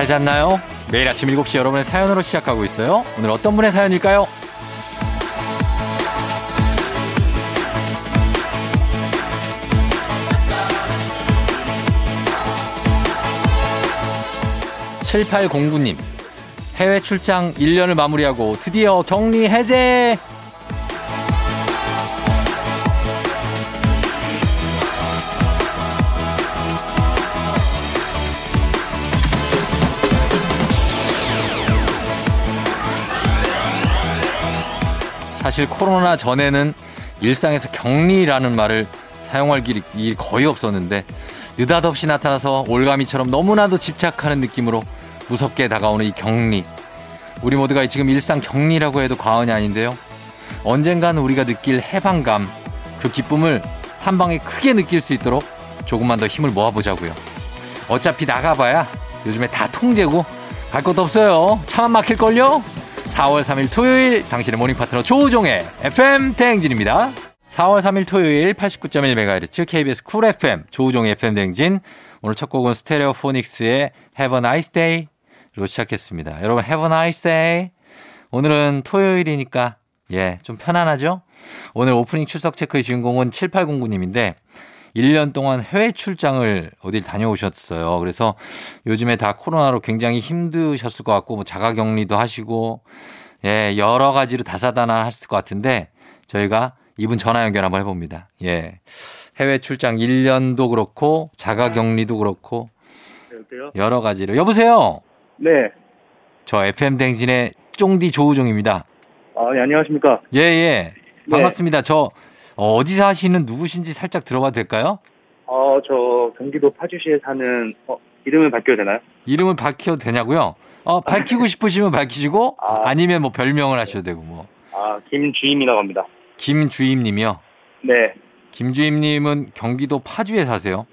잘 잤나요? 매일 아침 7시 여러분의 사연으로 시작하고 있어요. 오늘 어떤 분의 사연일까요? 7809님, 해외 출장 1년을 마무리하고 드디어 격리 해제! 사실 코로나 전에는 일상에서 격리라는 말을 사용할 일이 거의 없었는데 느닷없이 나타나서 올가미처럼 너무나도 집착하는 느낌으로 무섭게 다가오는 이 격리. 우리 모두가 지금 일상 격리라고 해도 과언이 아닌데요. 언젠간 우리가 느낄 해방감, 그 기쁨을 한 방에 크게 느낄 수 있도록 조금만 더 힘을 모아보자고요. 어차피 나가봐야 요즘에 다 통제고 갈 것도 없어요. 차만 막힐걸요? 4월 3일 토요일 당신의 morning 파트너 조우종의 FM 대행진입니다. 4월 3일 토요일 89.1MHz KBS 쿨 FM 조우종의 FM 대행진 오늘 첫 곡은 Stereophonics의 Have a Nice Day로 시작했습니다. 여러분 Have a Nice Day 오늘은 토요일이니까 예, 좀 편안하죠? 오늘 오프닝 출석 체크의 주인공은 7809님인데 1년 동안 해외 출장을 어딜 다녀오셨어요. 그래서 요즘에 다 코로나로 굉장히 힘드셨을 것 같고 뭐 자가 격리도 하시고 예, 여러 가지로 다사다난하셨을 것 같은데 저희가 이분 전화 연결 한번 해 봅니다. 예. 해외 출장 1년도 그렇고 자가 격리도 그렇고 여보세요? 여러 가지로 여보세요. 네. 저 FM 댕진의 쫑디 조우종입니다. 아, 네, 안녕하십니까? 예, 예. 반갑습니다. 저 어, 어디서 하시는 누구신지 살짝 들어봐도 될까요? 어, 저 경기도 파주시에 사는 어, 이름을 밝혀도 되나요? 이름을 밝혀도 되냐고요? 어, 밝히고 싶으시면 밝히시고 아. 아니면 뭐 별명을 하셔도 되고 뭐. 아, 김주임이라고 합니다. 김주임 님이요. 네. 김주임 님은 경기도 파주에 사세요.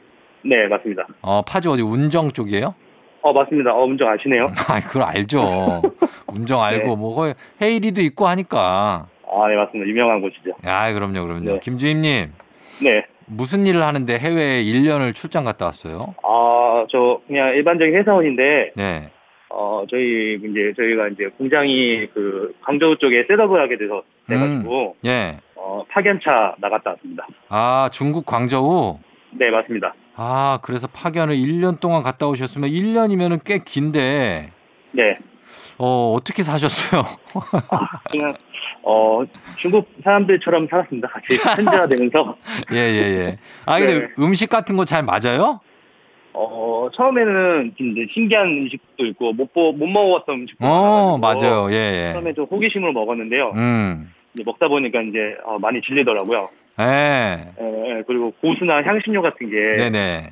네, 맞습니다. 어, 파주 어디 운정 쪽이에요? 어, 맞습니다. 어, 운정 아시네요? 아, 그걸 알죠. 운정 알고 네. 뭐 헤이리도 있고 하니까. 아, 네, 맞습니다. 유명한 곳이죠. 아, 그럼요, 그럼요. 네. 김주임 님, 네. 무슨 일을 하는데 해외에 1년을 출장 갔다 왔어요? 아, 저 그냥 일반적인 회사원인데 네. 어, 저희 이제 저희가 이제 공장이 그 광저우 쪽에 셋업을 하게 돼서 돼 가지고 예. 어, 파견차 나갔다 왔습니다. 아, 중국 광저우? 네, 맞습니다. 아, 그래서 파견을 1년 동안 갔다 오셨으면 1년이면은 꽤 긴데, 네. 어, 어떻게 사셨어요? 그냥 어, 중국 사람들처럼 살았습니다. 같이 현지화되면서 예, 예, 예. 아, 근데 네. 음식 같은 거 잘 맞아요? 어, 처음에는 이제 신기한 음식도 있고 못, 보, 못 먹어봤던 음식도 어, 많아가지고 맞아요. 예, 처음에 좀 호기심으로 먹었는데요. 예. 음. 이제 먹다 보니까 이제 어, 많이 질리더라고요. 예. 예, 예, 그리고 고수나 향신료 같은 게 네네.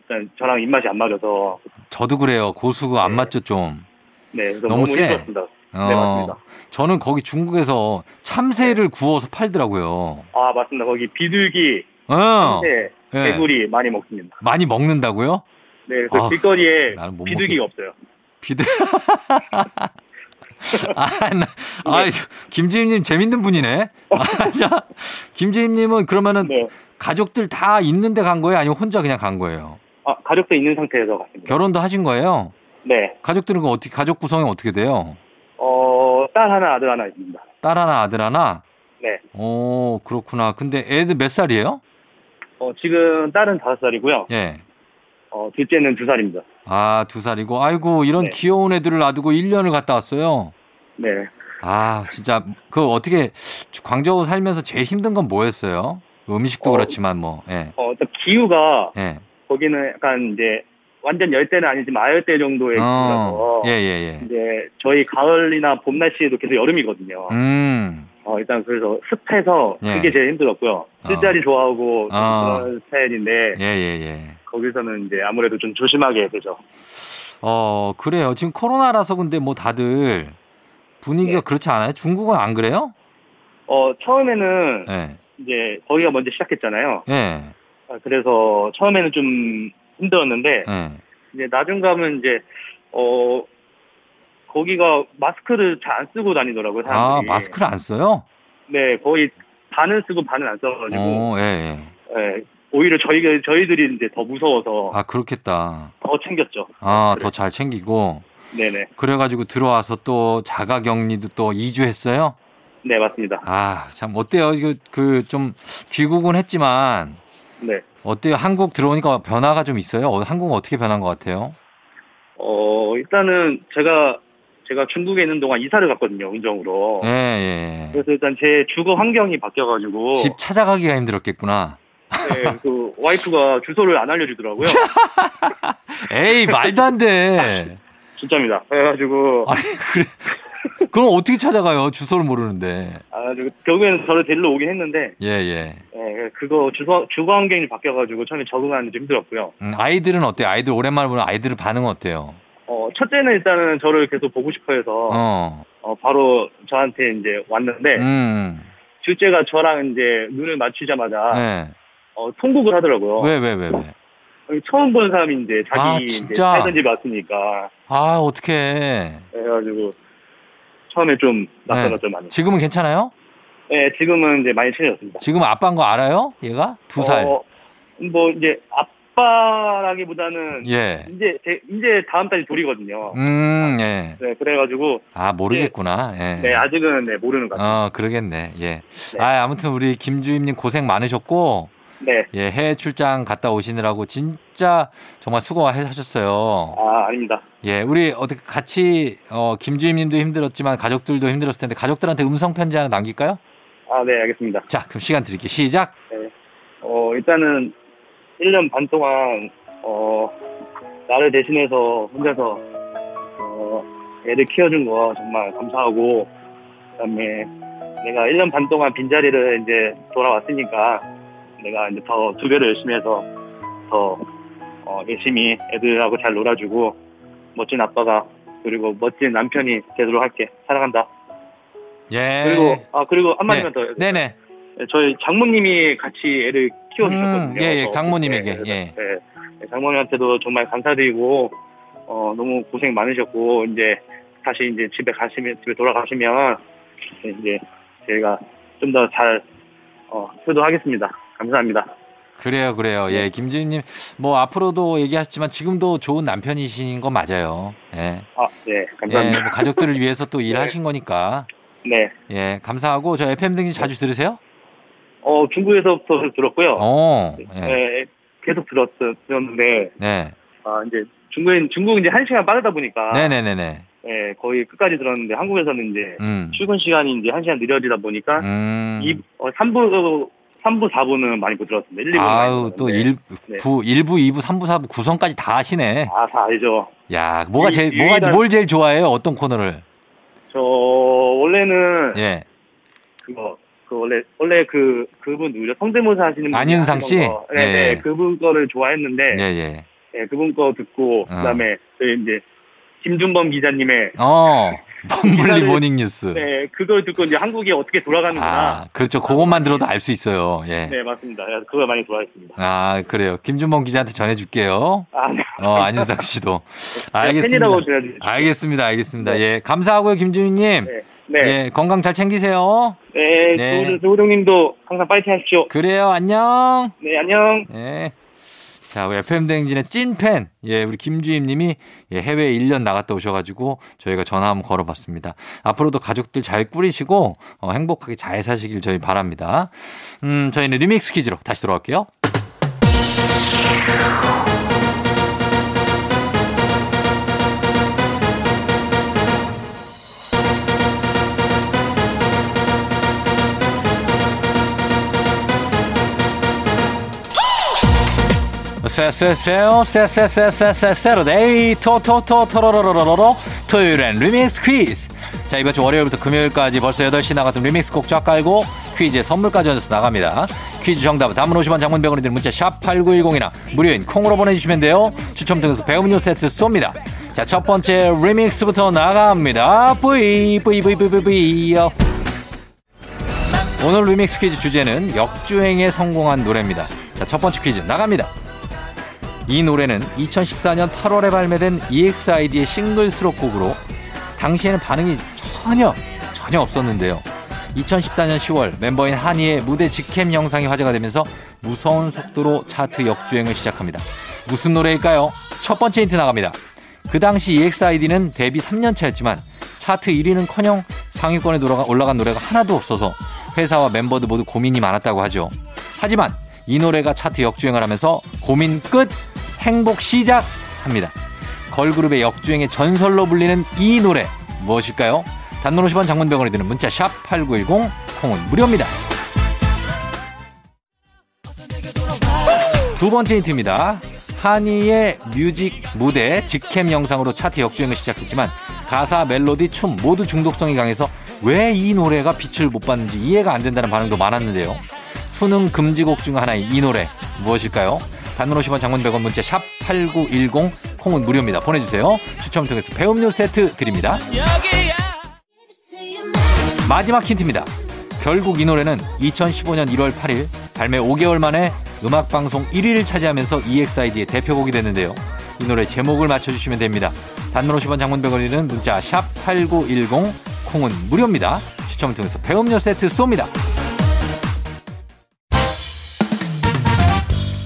일단 저랑 입맛이 안 맞아서 저도 그래요. 고수가 안 네. 맞죠, 좀. 네, 너무 너무 세. 힘들었습니다. 어, 네, 맞습니다. 저는 거기 중국에서 참새를 구워서 팔더라고요. 아, 맞습니다. 거기 비둘기, 어. 새, 예. 개구리 많이 먹습니다. 많이 먹는다고요? 네, 그래서 아, 길거리에 비둘기가 없어요. 비드. 아, 나, 아, 김지임님 재밌는 분이네. 아, 자, 김지임님은 그러면은 네. 가족들 다 있는데 간 거예요? 아니면 혼자 그냥 간 거예요? 아, 가족도 있는 상태에서 갔습니다. 결혼도 하신 거예요? 네. 가족들은 그 어떻게 가족 구성이 어떻게 돼요? 어, 딸 하나, 아들 하나 있습니다. 딸 하나, 아들 하나? 네. 오, 그렇구나. 근데 애들 몇 살이에요? 어, 지금 딸은 다섯 살이고요. 예. 어, 둘째는 두 살입니다. 아, 두 살이고. 아이고, 이런 네. 귀여운 애들을 놔두고 1년을 갔다 왔어요. 네. 아, 진짜 그 어떻게 광저우 살면서 제일 힘든 건 뭐였어요? 음식도 어. 그렇지만 뭐. 예. 어, 일단 기후가 예. 거기는 약간 이제 완전 열대는 아니지만 아열대 정도의 기후라서 어. 예, 예, 예. 이제 저희 가을이나 봄 날씨에도 계속 여름이거든요. 음. 어, 일단 그래서 습해서 예. 그게 제일 힘들었고요. 쓸자리 좋아하고 어. 그런 스타일인데 예, 예, 예. 거기서는 이제 아무래도 좀 조심하게 되죠. 어, 그래요. 지금 코로나라서 근데 뭐 다들 분위기가 네. 그렇지 않아요? 중국은 안 그래요? 어, 처음에는 예. 이제 거기가 먼저 시작했잖아요. 예. 아, 그래서 처음에는 좀 힘들었는데 예. 이제 나중 가면 이제 어 거기가 마스크를 잘 안 쓰고 다니더라고요. 아, 사람들이. 마스크를 안 써요? 네, 거의 반은 쓰고 반은 안 써가지고 어, 예, 예. 예, 오히려 저희 저희들이 이제 더 무서워서 아, 그렇겠다. 더 챙겼죠. 아. 더 잘 챙기고. 네네. 그래가지고 들어와서 또 자가 격리도 또 2주 했어요? 네 맞습니다. 아, 참, 어때요? 이거 그 좀 귀국은 했지만 네. 어때요? 한국 들어오니까 변화가 좀 있어요? 어, 한국은 어떻게 변한 것 같아요? 어 일단은 제가 제가 중국에 있는 동안 이사를 갔거든요 운정으로. 예, 예. 그래서 일단 제 주거 환경이 바뀌어가지고 집 찾아가기가 힘들었겠구나. 네, 그 와이프가 주소를 안 알려주더라고요. 에이, 말도 안 돼. 진짜입니다. 그래가지고 아니, 그래. 그럼 어떻게 찾아가요? 주소를 모르는데. 아, 결국에는 저를 데리러 오긴 했는데 예, 예. 예, 그거 주거 주거 환경이 바뀌어가지고 처음에 적응하는 데좀 힘들었고요. 음, 아이들은 어때 요? 아이들 오랜만에 보는 아이들의 반응은 어때요? 어 첫째는 일단은 저를 계속 보고 싶어해서 어. 어, 바로 저한테 이제 왔는데 음. 둘째가 저랑 이제 눈을 맞추자마자 네. 어, 통곡을 하더라고요. 왜, 왜, 왜, 왜? 어, 처음 보는 사람이 이제 자기 아, 이제? 살던 집에 왔으니까 아, 어떡해. 그래가지고 처음에 좀 낯설었죠 많이. 지금은 괜찮아요? 네, 지금은 이제 많이 친해졌습니다. 지금 아빠인 거 알아요? 얘가? 두 살. 어, 뭐 이제 아빠라기보다는 예. 이제 제- 이제 다음 달이 돌이거든요. 음, 예. 네, 그래가지고 아, 모르겠구나. 예. 네 아직은 네 모르는 것 같아요. 어, 그러겠네. 예. 네. 아, 아무튼 우리 김주임님 고생 많으셨고, 네, 예, 해외 출장 갔다 오시느라고 진짜 정말 수고하셨어요. 아 아닙니다. 예, 우리 어떻게 같이, 어, 김주임 님도 힘들었지만 가족들도 힘들었을 텐데 가족들한테 음성 편지 하나 남길까요? 아 네 알겠습니다. 자, 그럼 시간 드릴게요. 시작! 어 일단은 1년 반 동안 어 나를 대신해서 혼자서 어 애를 키워준 거 정말 감사하고 그 다음에 내가 1년 반 동안 빈자리를 이제 돌아왔으니까 내가 이제 더 두 배로 열심히 해서 더 어, 열심히 애들하고 잘 놀아주고 멋진 아빠가 그리고 멋진 남편이 되도록 할게 사랑한다 예. 그리고 아 그리고 한 마디만 더 네네. 네, 저희 장모님이 같이 애를 키워주셨거든요. 음, 예, 예, 그래서, 장모님에게, 네, 예. 네, 네, 장모님한테도 정말 감사드리고 어, 너무 고생 많으셨고 이제 다시 이제 집에 가시면 집에 돌아가시면 이제 저희가 좀 더 잘 어, 효도하겠습니다. 감사합니다. 그래요, 그래요. 예, 김주임님, 뭐, 앞으로도 얘기하셨지만 지금도 좋은 남편이신 건 맞아요. 예. 아, 네, 예, 감사합니다. 뭐 가족들을 위해서 또 일하신 거니까. 네, 예, 감사하고, 저 FM 등진 자주 들으세요? 어 중국에서부터 들었고요. 어, 예. 네, 계속 들었 들었는데 네. 아 이제 중국엔 중국 이제 한 시간 빠르다 보니까 네네네네. 네, 거의 끝까지 들었는데 한국에서는 이제 음. 출근 시간이 이제 한 시간 느려지다 보니까 음. 이 어, 3부 3부 4부는 많이 못 들었습니다. 1, 2부 아우, 또 일, 네. 구, 1부, 2부, 3부, 4부, 9선까지 다 하시네. 아, 다 알죠. 야, 뭐가 유- 제일, 뭐가, 뭘 제일 좋아해요? 어떤 코너를? 저 원래는 예. 그거 그 원래 원래 그 그분 누구죠? 성대모사 하시는 분 안윤상 씨? 거. 네, 예. 네, 그분 거를 좋아했는데 예, 예. 네, 그분 거 듣고 어. 그다음에 저희 이제 김준범 기자님의 어, 기사를- morning 뉴스. 네, 그걸 듣고 이제 한국이 어떻게 돌아가는구나. 아, 그렇죠. 그것만 들어도 알 수 있어요. 예. 네, 맞습니다. 그걸 많이 좋아했습니다. 아, 그래요. 김준범 기자한테 전해줄게요. 아, 네. 어, 안윤상 씨도. 제가 알겠습니다. 알겠습니다. 알겠습니다. 네. 예. 감사하고요, 김주민님. 네. 네. 예, 건강 잘 챙기세요. 네, 네. 조우정 조우정님도 항상 파이팅 하십시오. 그래요. 안녕. 네, 안녕. 예. 자, 우리 FM대행진의 찐팬, 예, 우리 김주임 님이 예, 해외에 1년 나갔다 오셔가지고 저희가 전화 한번 걸어봤습니다. 앞으로도 가족들 잘 꾸리시고, 어, 행복하게 잘 사시길 저희 바랍니다. 음, 저희는 리믹스 퀴즈로 다시 돌아올게요. 세세세요 세세세세세 Saturday 토토토 토로로로로로 토요일엔 리믹스 퀴즈 자 이번 주 월요일부터 금요일까지 벌써 8시 나갔던 리믹스 곡 쫙 깔고 퀴즈에 선물까지 얹어서 나갑니다 퀴즈 정답은 담은 50원 장문 100원이 드는 문자 샵 8910이나 무료인 콩으로 보내주시면 돼요 추첨 통해서 배음료 세트 쏩니다 자 첫 번째 remix부터 나갑니다 뿌이 뿌이 뿌이 뿌이 뿌이요 오늘 리믹스 퀴즈 주제는 역주행에 성공한 노래입니다 자 첫 번째 퀴즈 나갑니다 이 노래는 2014년 8월에 발매된 EXID의 싱글 수록곡으로 당시에는 반응이 전혀 전혀 없었는데요. 2014년 10월 멤버인 한이의 무대 직캠 영상이 화제가 되면서 무서운 속도로 차트 역주행을 시작합니다. 무슨 노래일까요? 첫 번째 힌트 나갑니다. 그 당시 EXID는 데뷔 3년 차였지만 차트 1위는 커녕 상위권에 올라간 노래가 하나도 없어서 회사와 멤버들 모두 고민이 많았다고 하죠. 하지만 이 노래가 차트 역주행을 하면서 고민 끝, 행복 시작합니다. 걸그룹의 역주행의 전설로 불리는 이 노래 무엇일까요? 단문 50원 장문병원이 드는 문자 샵 8910 콩은 무료입니다. 두 번째 힌트입니다. 한이의 뮤직 무대 직캠 영상으로 차트 역주행을 시작했지만 가사, 멜로디, 춤 모두 중독성이 강해서 왜 이 노래가 빛을 못 봤는지 이해가 안 된다는 반응도 많았는데요. 수능 금지곡 중 하나인 이 노래 무엇일까요? 단문 50원 장문 100원 문자 샵 8910 콩은 무료입니다. 보내주세요. 추첨을 통해서 배음료 세트 드립니다. 마지막 힌트입니다. 결국 이 노래는 2015년 1월 8일 발매 5개월 만에 음악방송 1위를 차지하면서 EXID의 대표곡이 됐는데요. 이 노래 제목을 맞춰주시면 됩니다. 단문 50원 장문 100원이는 문자 샵 8910 콩은 무료입니다. 추첨을 통해서 배음료 세트 쏩니다.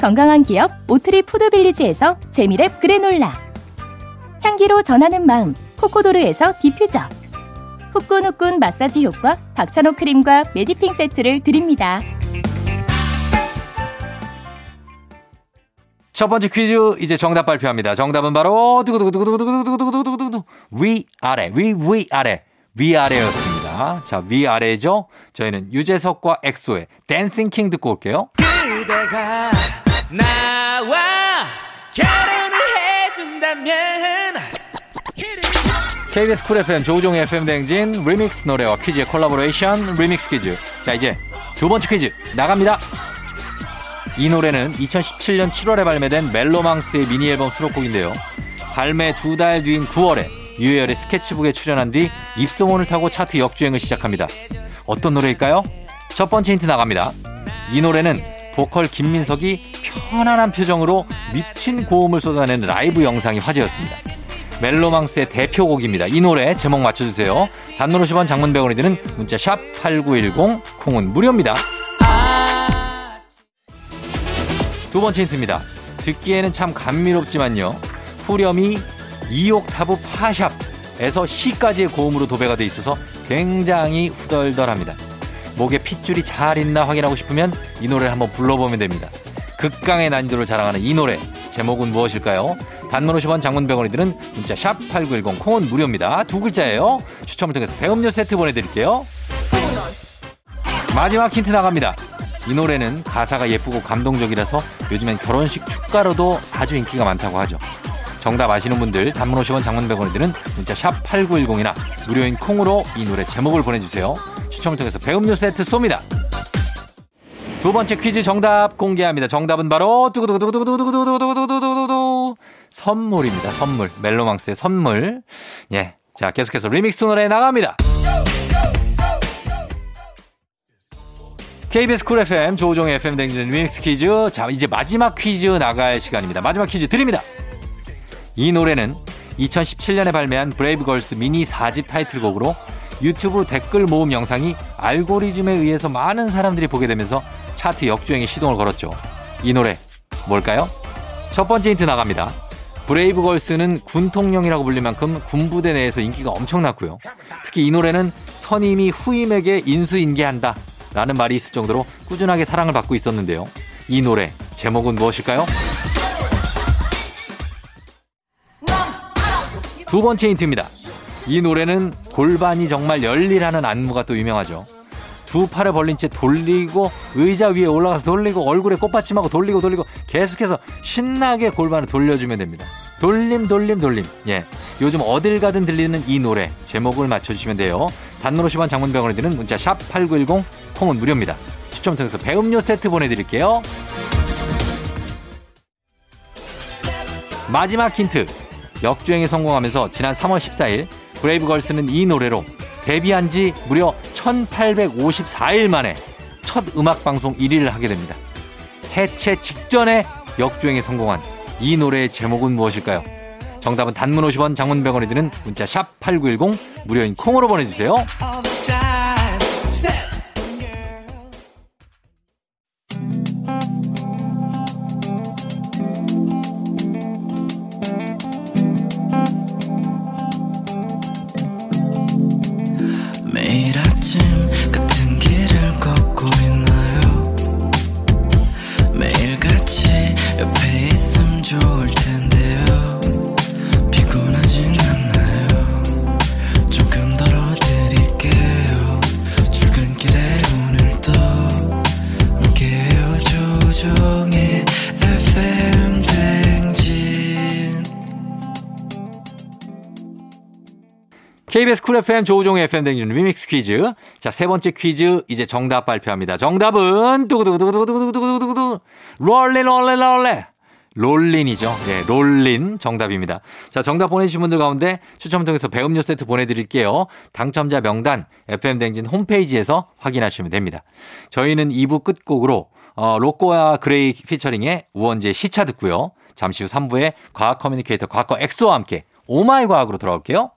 건강한 기업 오트리 푸드빌리지에서 재미랩 그래놀라 향기로 전하는 마음 코코도르에서 디퓨저 후끈후끈 마사지 효과 박찬호 크림과 메디핑 세트를 드립니다. 첫 번째 퀴즈 이제 정답 발표합니다. 정답은 바로 두구두구두구두구두구두구두구두구 위아래 위 위아래 위아래였습니다. 자 위아래죠. 저희는 유재석과 엑소의 Dancing King 듣고 올게요. 그대가 나와 결혼을 해준다면. KBS 쿨 FM 조우종의 FM 대행진 리믹스 노래와 퀴즈의 콜라보레이션 리믹스 퀴즈. 자 이제 두 번째 퀴즈 나갑니다. 이 노래는 2017년 7월에 발매된 멜로망스의 미니 앨범 수록곡인데요. 발매 두 달 뒤인 9월에 유희열의 스케치북에 출연한 뒤 입소문을 타고 차트 역주행을 시작합니다. 어떤 노래일까요? 첫 번째 힌트 나갑니다. 이 노래는 보컬 김민석이 편안한 표정으로 미친 고음을 쏟아내는 라이브 영상이 화제였습니다. 멜로망스의 대표곡입니다. 이 노래 제목 맞춰주세요. 단문 50원 장문 100원이 드는 문자 샵 8910 콩은 무료입니다. 두 번째 힌트입니다. 듣기에는 참 감미롭지만요. 후렴이 2옥타브 파샵에서 C까지의 고음으로 도배가 돼 있어서 굉장히 후덜덜합니다. 목에 핏줄이 잘 있나 확인하고 싶으면 이 노래를 한번 불러보면 됩니다. 극강의 난이도를 자랑하는 이 노래 제목은 무엇일까요? 단문 50원 장문 100원이 드는 문자 샵 8910 콩은 무료입니다. 두 글자예요. 추첨을 통해서 배음료 세트 보내드릴게요. 마지막 힌트 나갑니다. 이 노래는 가사가 예쁘고 감동적이라서 요즘엔 결혼식 축가로도 아주 인기가 많다고 하죠. 정답 아시는 분들 단문 50원 장문 100원이 드는 문자 샵 8910이나 무료인 콩으로 이 노래 제목을 보내주세요. 추첨을 통해서 배음료 세트 쏩니다. 두 번째 퀴즈 정답 공개합니다. 정답은 바로 두구두구두구두구두구두구두구두구두구두구 선물입니다. 선물. 멜로망스의 선물. 예. 자, 계속해서 리믹스 노래 나갑니다. KBS 쿨 FM 조우종의 FM 댕진 리믹스 퀴즈. 자, 이제 마지막 퀴즈 나갈 시간입니다. 마지막 퀴즈 드립니다. 이 노래는 2017년에 발매한 브레이브걸스 미니 4집 타이틀곡으로 유튜브 댓글 모음 영상이 알고리즘에 의해서 많은 사람들이 보게 되면서 차트 역주행에 시동을 걸었죠. 이 노래 뭘까요? 첫 번째 힌트 나갑니다. 브레이브걸스는 군통령이라고 불릴 만큼 군부대 내에서 인기가 엄청났고요. 특히 이 노래는 선임이 후임에게 인수인계한다 라는 말이 있을 정도로 꾸준하게 사랑을 받고 있었는데요. 이 노래 제목은 무엇일까요? 두 번째 힌트입니다. 이 노래는 골반이 정말 열일하는 안무가 또 유명하죠. 두 팔을 벌린 채 돌리고 의자 위에 올라가서 돌리고 얼굴에 꽃받침하고 돌리고 돌리고 계속해서 신나게 골반을 돌려주면 됩니다. 돌림 돌림 돌림. 예. 요즘 어딜 가든 들리는 이 노래 제목을 맞춰주시면 돼요. 단문 50원 장문병원에 드는 문자 샵 8910 콩은 무료입니다. 추첨 통해서 배음료 세트 보내드릴게요. 마지막 힌트. 역주행에 성공하면서 지난 3월 14일 브레이브걸스는 이 노래로 데뷔한 지 무려 1854일 만에 첫 음악방송 1위를 하게 됩니다. 해체 직전에 역주행에 성공한 이 노래의 제목은 무엇일까요? 정답은 단문 50원 장문 100원이 드는 문자 샵8910 무료인 콩으로 보내주세요. KBS 쿨 FM 조우종의 FM 댕진 리믹스 퀴즈. 자, 세 번째 퀴즈 이제 정답 발표합니다. 정답은 두구두구두구두구두구두구두구 롤린 롤린 롤린 롤린이죠. 예, 롤린 정답입니다. 자, 정답 보내주신 분들 가운데 추첨 통해서 배음료 세트 보내드릴게요. 당첨자 명단 FM 댕진 홈페이지에서 확인하시면 됩니다. 저희는 2부 끝곡으로 어, 로꼬와 그레이 피처링의 우원재 시차 듣고요. 잠시 후 3부에 과학 커뮤니케이터 과커 엑소와 함께 오마이 과학으로 돌아올게요.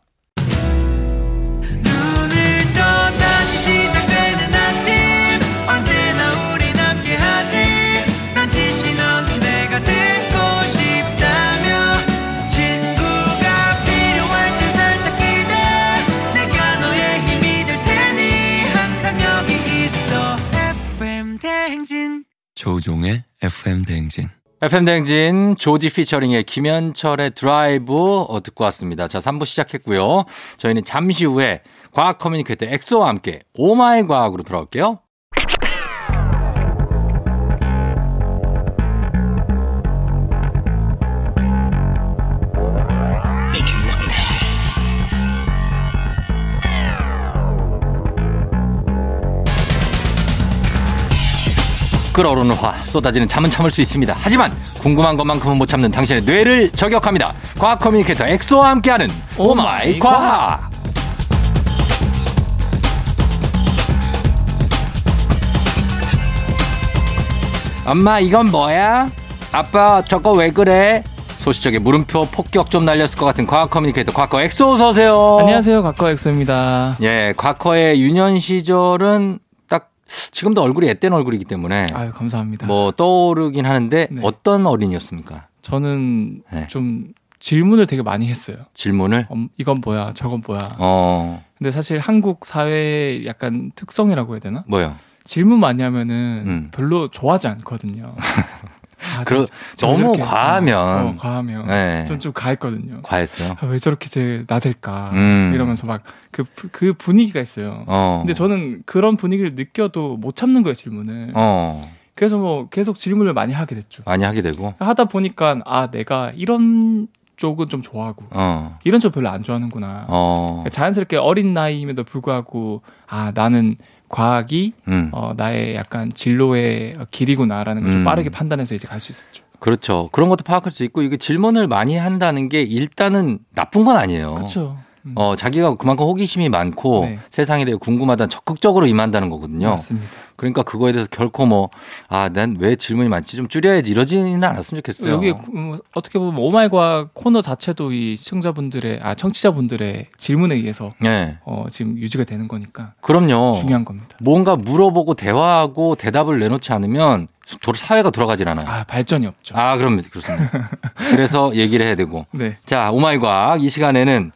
조우종의 FM 대행진 FM 댕진 조지 피처링의 김현철의 드라이브 어, 듣고 왔습니다. 자, 3부 시작했고요. 저희는 잠시 후에 과학 커뮤니케이터 엑소와 함께 오마이 과학으로 돌아올게요. 끓어오르는 화 쏟아지는 잠은 참을 수 있습니다. 하지만 궁금한 것만큼은 못 참는 당신의 뇌를 저격합니다. 과학 커뮤니케이터 엑소와 함께하는 오마이 과학. 엄마 이건 뭐야? 아빠 저거 왜 그래? 소시적에 물음표 폭격 좀 날렸을 것 같은 과학 커뮤니케이터 과커 엑소 어서 오세요. 안녕하세요, 과커 엑소입니다. 예, 과거의 유년 시절은 딱 지금도 얼굴이 앳된 얼굴이기 때문에 아유, 감사합니다. 뭐 떠오르긴 하는데 네. 어떤 어린이였습니까? 저는 네. 좀 질문을 되게 많이 했어요. 질문을 엄, 이건 뭐야, 저건 뭐야. 어 근데 사실 한국 사회의 약간 특성이라고 해야 되나? 뭐요? 질문 많이 하면은 음. 별로 좋아하지 않거든요. 아, 그러- 저- 너무 과하면. 어, 어, 과하면 네. 좀좀 과했거든요. 과했어요. 아, 왜 저렇게 제 나댈까 음. 이러면서 막 그 그 분위기가 있어요. 어. 근데 저는 그런 분위기를 느껴도 못 참는 거예요 질문을. 어. 그래서 뭐 계속 질문을 많이 하게 됐죠. 많이 하게 되고. 하다 보니까 아 내가 이런 쪽은 좀 좋아하고 어. 이런 쪽 별로 안 좋아하는구나. 어. 자연스럽게 어린 나이임에도 불구하고 아 나는 과학이 음. 어, 나의 약간 진로의 길이구나라는 걸좀 음. 빠르게 판단해서 이제 갈 수 있었죠. 그렇죠. 그런 것도 파악할 수 있고 이게 질문을 많이 한다는 게 일단은 나쁜 건 아니에요. 그렇죠. 음, 어, 자기가 그만큼 호기심이 많고 네. 세상에 대해 궁금하다 적극적으로 임한다는 거거든요. 맞습니다. 그러니까 그거에 대해서 결코 뭐, 아, 난 왜 질문이 많지? 좀 줄여야지 이러지는 않았으면 좋겠어요. 여기 음, 어떻게 보면 오마이과 코너 자체도 이 시청자분들의 아 청취자분들의 질문에 의해서 네. 어, 지금 유지가 되는 거니까 그럼요. 중요한 겁니다. 뭔가 물어보고 대화하고 대답을 내놓지 않으면 도- 사회가 돌아가질 않아요. 아 발전이 없죠. 아, 그럼 그렇습니다. 그래서 얘기를 해야 되고. 네. 자, 오마이 과학 이 시간에는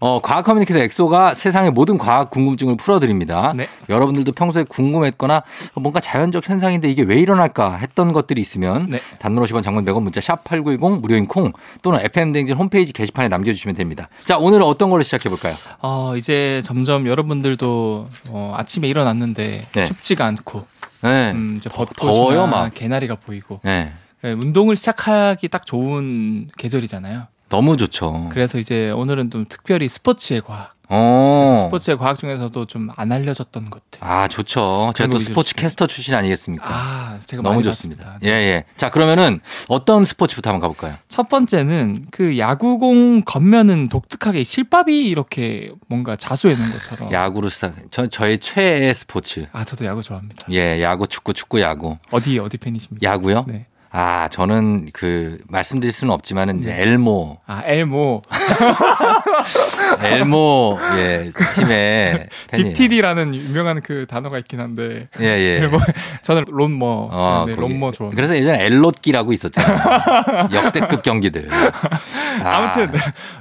어, 과학 커뮤니케이터 엑소가 세상의 모든 과학 궁금증을 풀어드립니다. 네. 여러분들도 평소에 궁금했거나 뭔가 자연적 현상인데 이게 왜 일어날까 했던 것들이 있으면 네. 단문 50원 장문 100원 문자 샵 8910 무료인 콩 또는 FM댕진 홈페이지 게시판에 남겨주시면 됩니다. 자, 오늘은 어떤 걸로 시작해 볼까요? 어, 이제 점점 여러분들도 어, 아침에 일어났는데 네. 춥지가 않고 네. 음, 이제 벚꽃이나 막. 개나리가 보이고 네. 예, 운동을 시작하기 딱 좋은 계절이잖아요. 너무 좋죠. 그래서 이제 오늘은 좀 특별히 스포츠의 과학. 어. 스포츠의 과학 중에서도 좀 안 알려졌던 것들. 아, 좋죠. 제가 또 스포츠 캐스터 출신 아니겠습니까? 아, 제가 너무 좋습니다. 봤습니다. 예, 예. 자, 그러면은 어떤 스포츠부터 한번 가볼까요? 첫 번째는 그 야구공 겉면은 독특하게 실밥이 이렇게 뭔가 자수해 놓은 것처럼. 야구로 사, 저, 저의 최애 스포츠. 아, 저도 야구 좋아합니다. 예, 야구, 축구, 축구, 야구. 어디 어디 팬이십니까? 야구요? 네. 아, 저는 그 말씀드릴 수는 없지만은 이제 네. 엘모, 아, 엘모 엘모 예 팀의 팬이에요. DTD라는 유명한 그 단어가 있긴 한데 예, 예. 엘모 저는 론모 어, 네, 거기. 론모 좋아합니다. 그래서 예전에 엘롯기라고 있었잖아요. 역대급 경기들. 아, 아무튼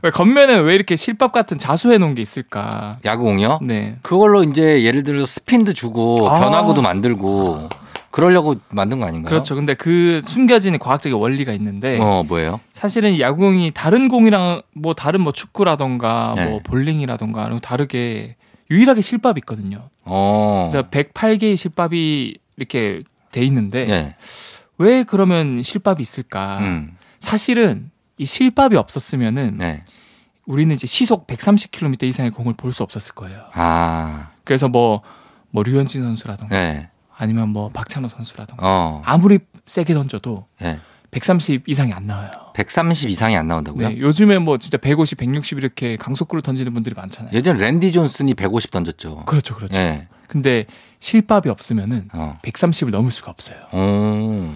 왜 겉면에 왜 이렇게 실밥 같은 자수해 놓은 게 있을까? 야구공요? 네. 그걸로 이제 예를 들어 스핀도 주고 아. 변화구도 만들고 그러려고 만든 거 아닌가요? 그렇죠. 근데 그 숨겨진 과학적인 원리가 있는데 어, 뭐예요? 사실은 야구공이 다른 공이랑 뭐 다른 뭐 축구라던가 네. 뭐 볼링이라던가 다르게 유일하게 실밥이 있거든요. 어. 그래서 108개의 실밥이 이렇게 돼 있는데 예. 왜 그러면 실밥이 있을까? 음. 사실은 이 실밥이 없었으면은 네. 우리는 이제 시속 130km 이상의 공을 볼 수 없었을 거예요. 아. 그래서 뭐, 뭐 류현진 선수라던가 네. 아니면 뭐 박찬호 선수라던가 어. 아무리 세게 던져도 예. 130 이상이 안 나와요. 130 이상이 안 나온다고요? 네, 요즘에 뭐 진짜 150, 160 이렇게 강속구를 던지는 분들이 많잖아요. 예전 랜디 존슨이 150 던졌죠. 그렇죠, 그렇죠. 예. 근데 실밥이 없으면은 어. 130을 넘을 수가 없어요. 오.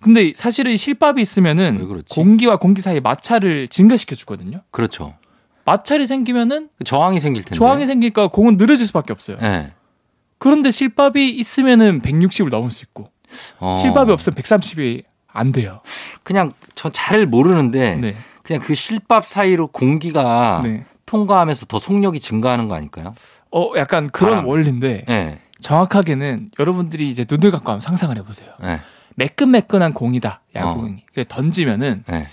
근데 사실은 실밥이 왜 있으면은? 공기와 공기 사이 마찰을 증가시켜 주거든요. 그렇죠. 마찰이 생기면은 저항이 생길 텐데. 저항이 생기니까 공은 느려질 수밖에 없어요. 예. 그런데 실밥이 있으면은 160을 넘을 수 있고 어. 실밥이 없으면 130이 안 돼요. 그냥 저 잘 모르는데 네. 그냥 그 실밥 사이로 공기가 네. 통과하면서 더 속력이 증가하는 거 아닐까요? 어, 약간 그런 바람. 원리인데 예. 정확하게는 여러분들이 이제 눈을 감고 한번 상상을 해보세요. 예. 매끈매끈한 공이다 어. 야구공이. 그래 던지면은 예.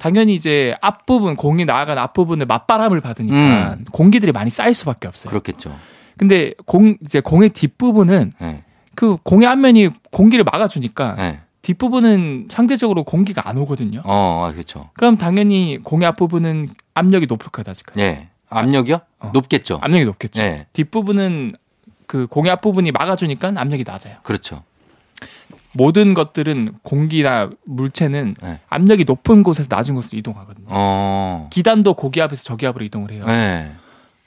당연히 이제 앞부분 공이 나아간 앞부분에 맞바람을 받으니까 공기들이 많이 쌓일 수밖에 없어요. 음. 그렇겠죠. 근데 공 이제 공의 뒷부분은 예. 그 공의 앞면이 공기를 막아주니까 예. 뒷부분은 상대적으로 공기가 안 오거든요. 어, 아, 그렇죠. 그럼 당연히 공의 앞부분은 압력이 높을 거다. 지금. 예. 압력이요? 어. 높겠죠. 압력이 높겠죠. 예. 뒷부분은 그 공의 앞부분이 막아주니까 압력이 낮아요. 그렇죠. 모든 것들은 공기나 물체는 네. 압력이 높은 곳에서 낮은 곳으로 이동하거든요. 어. 기단도 고기압에서 저기압으로 이동을 해요. 예.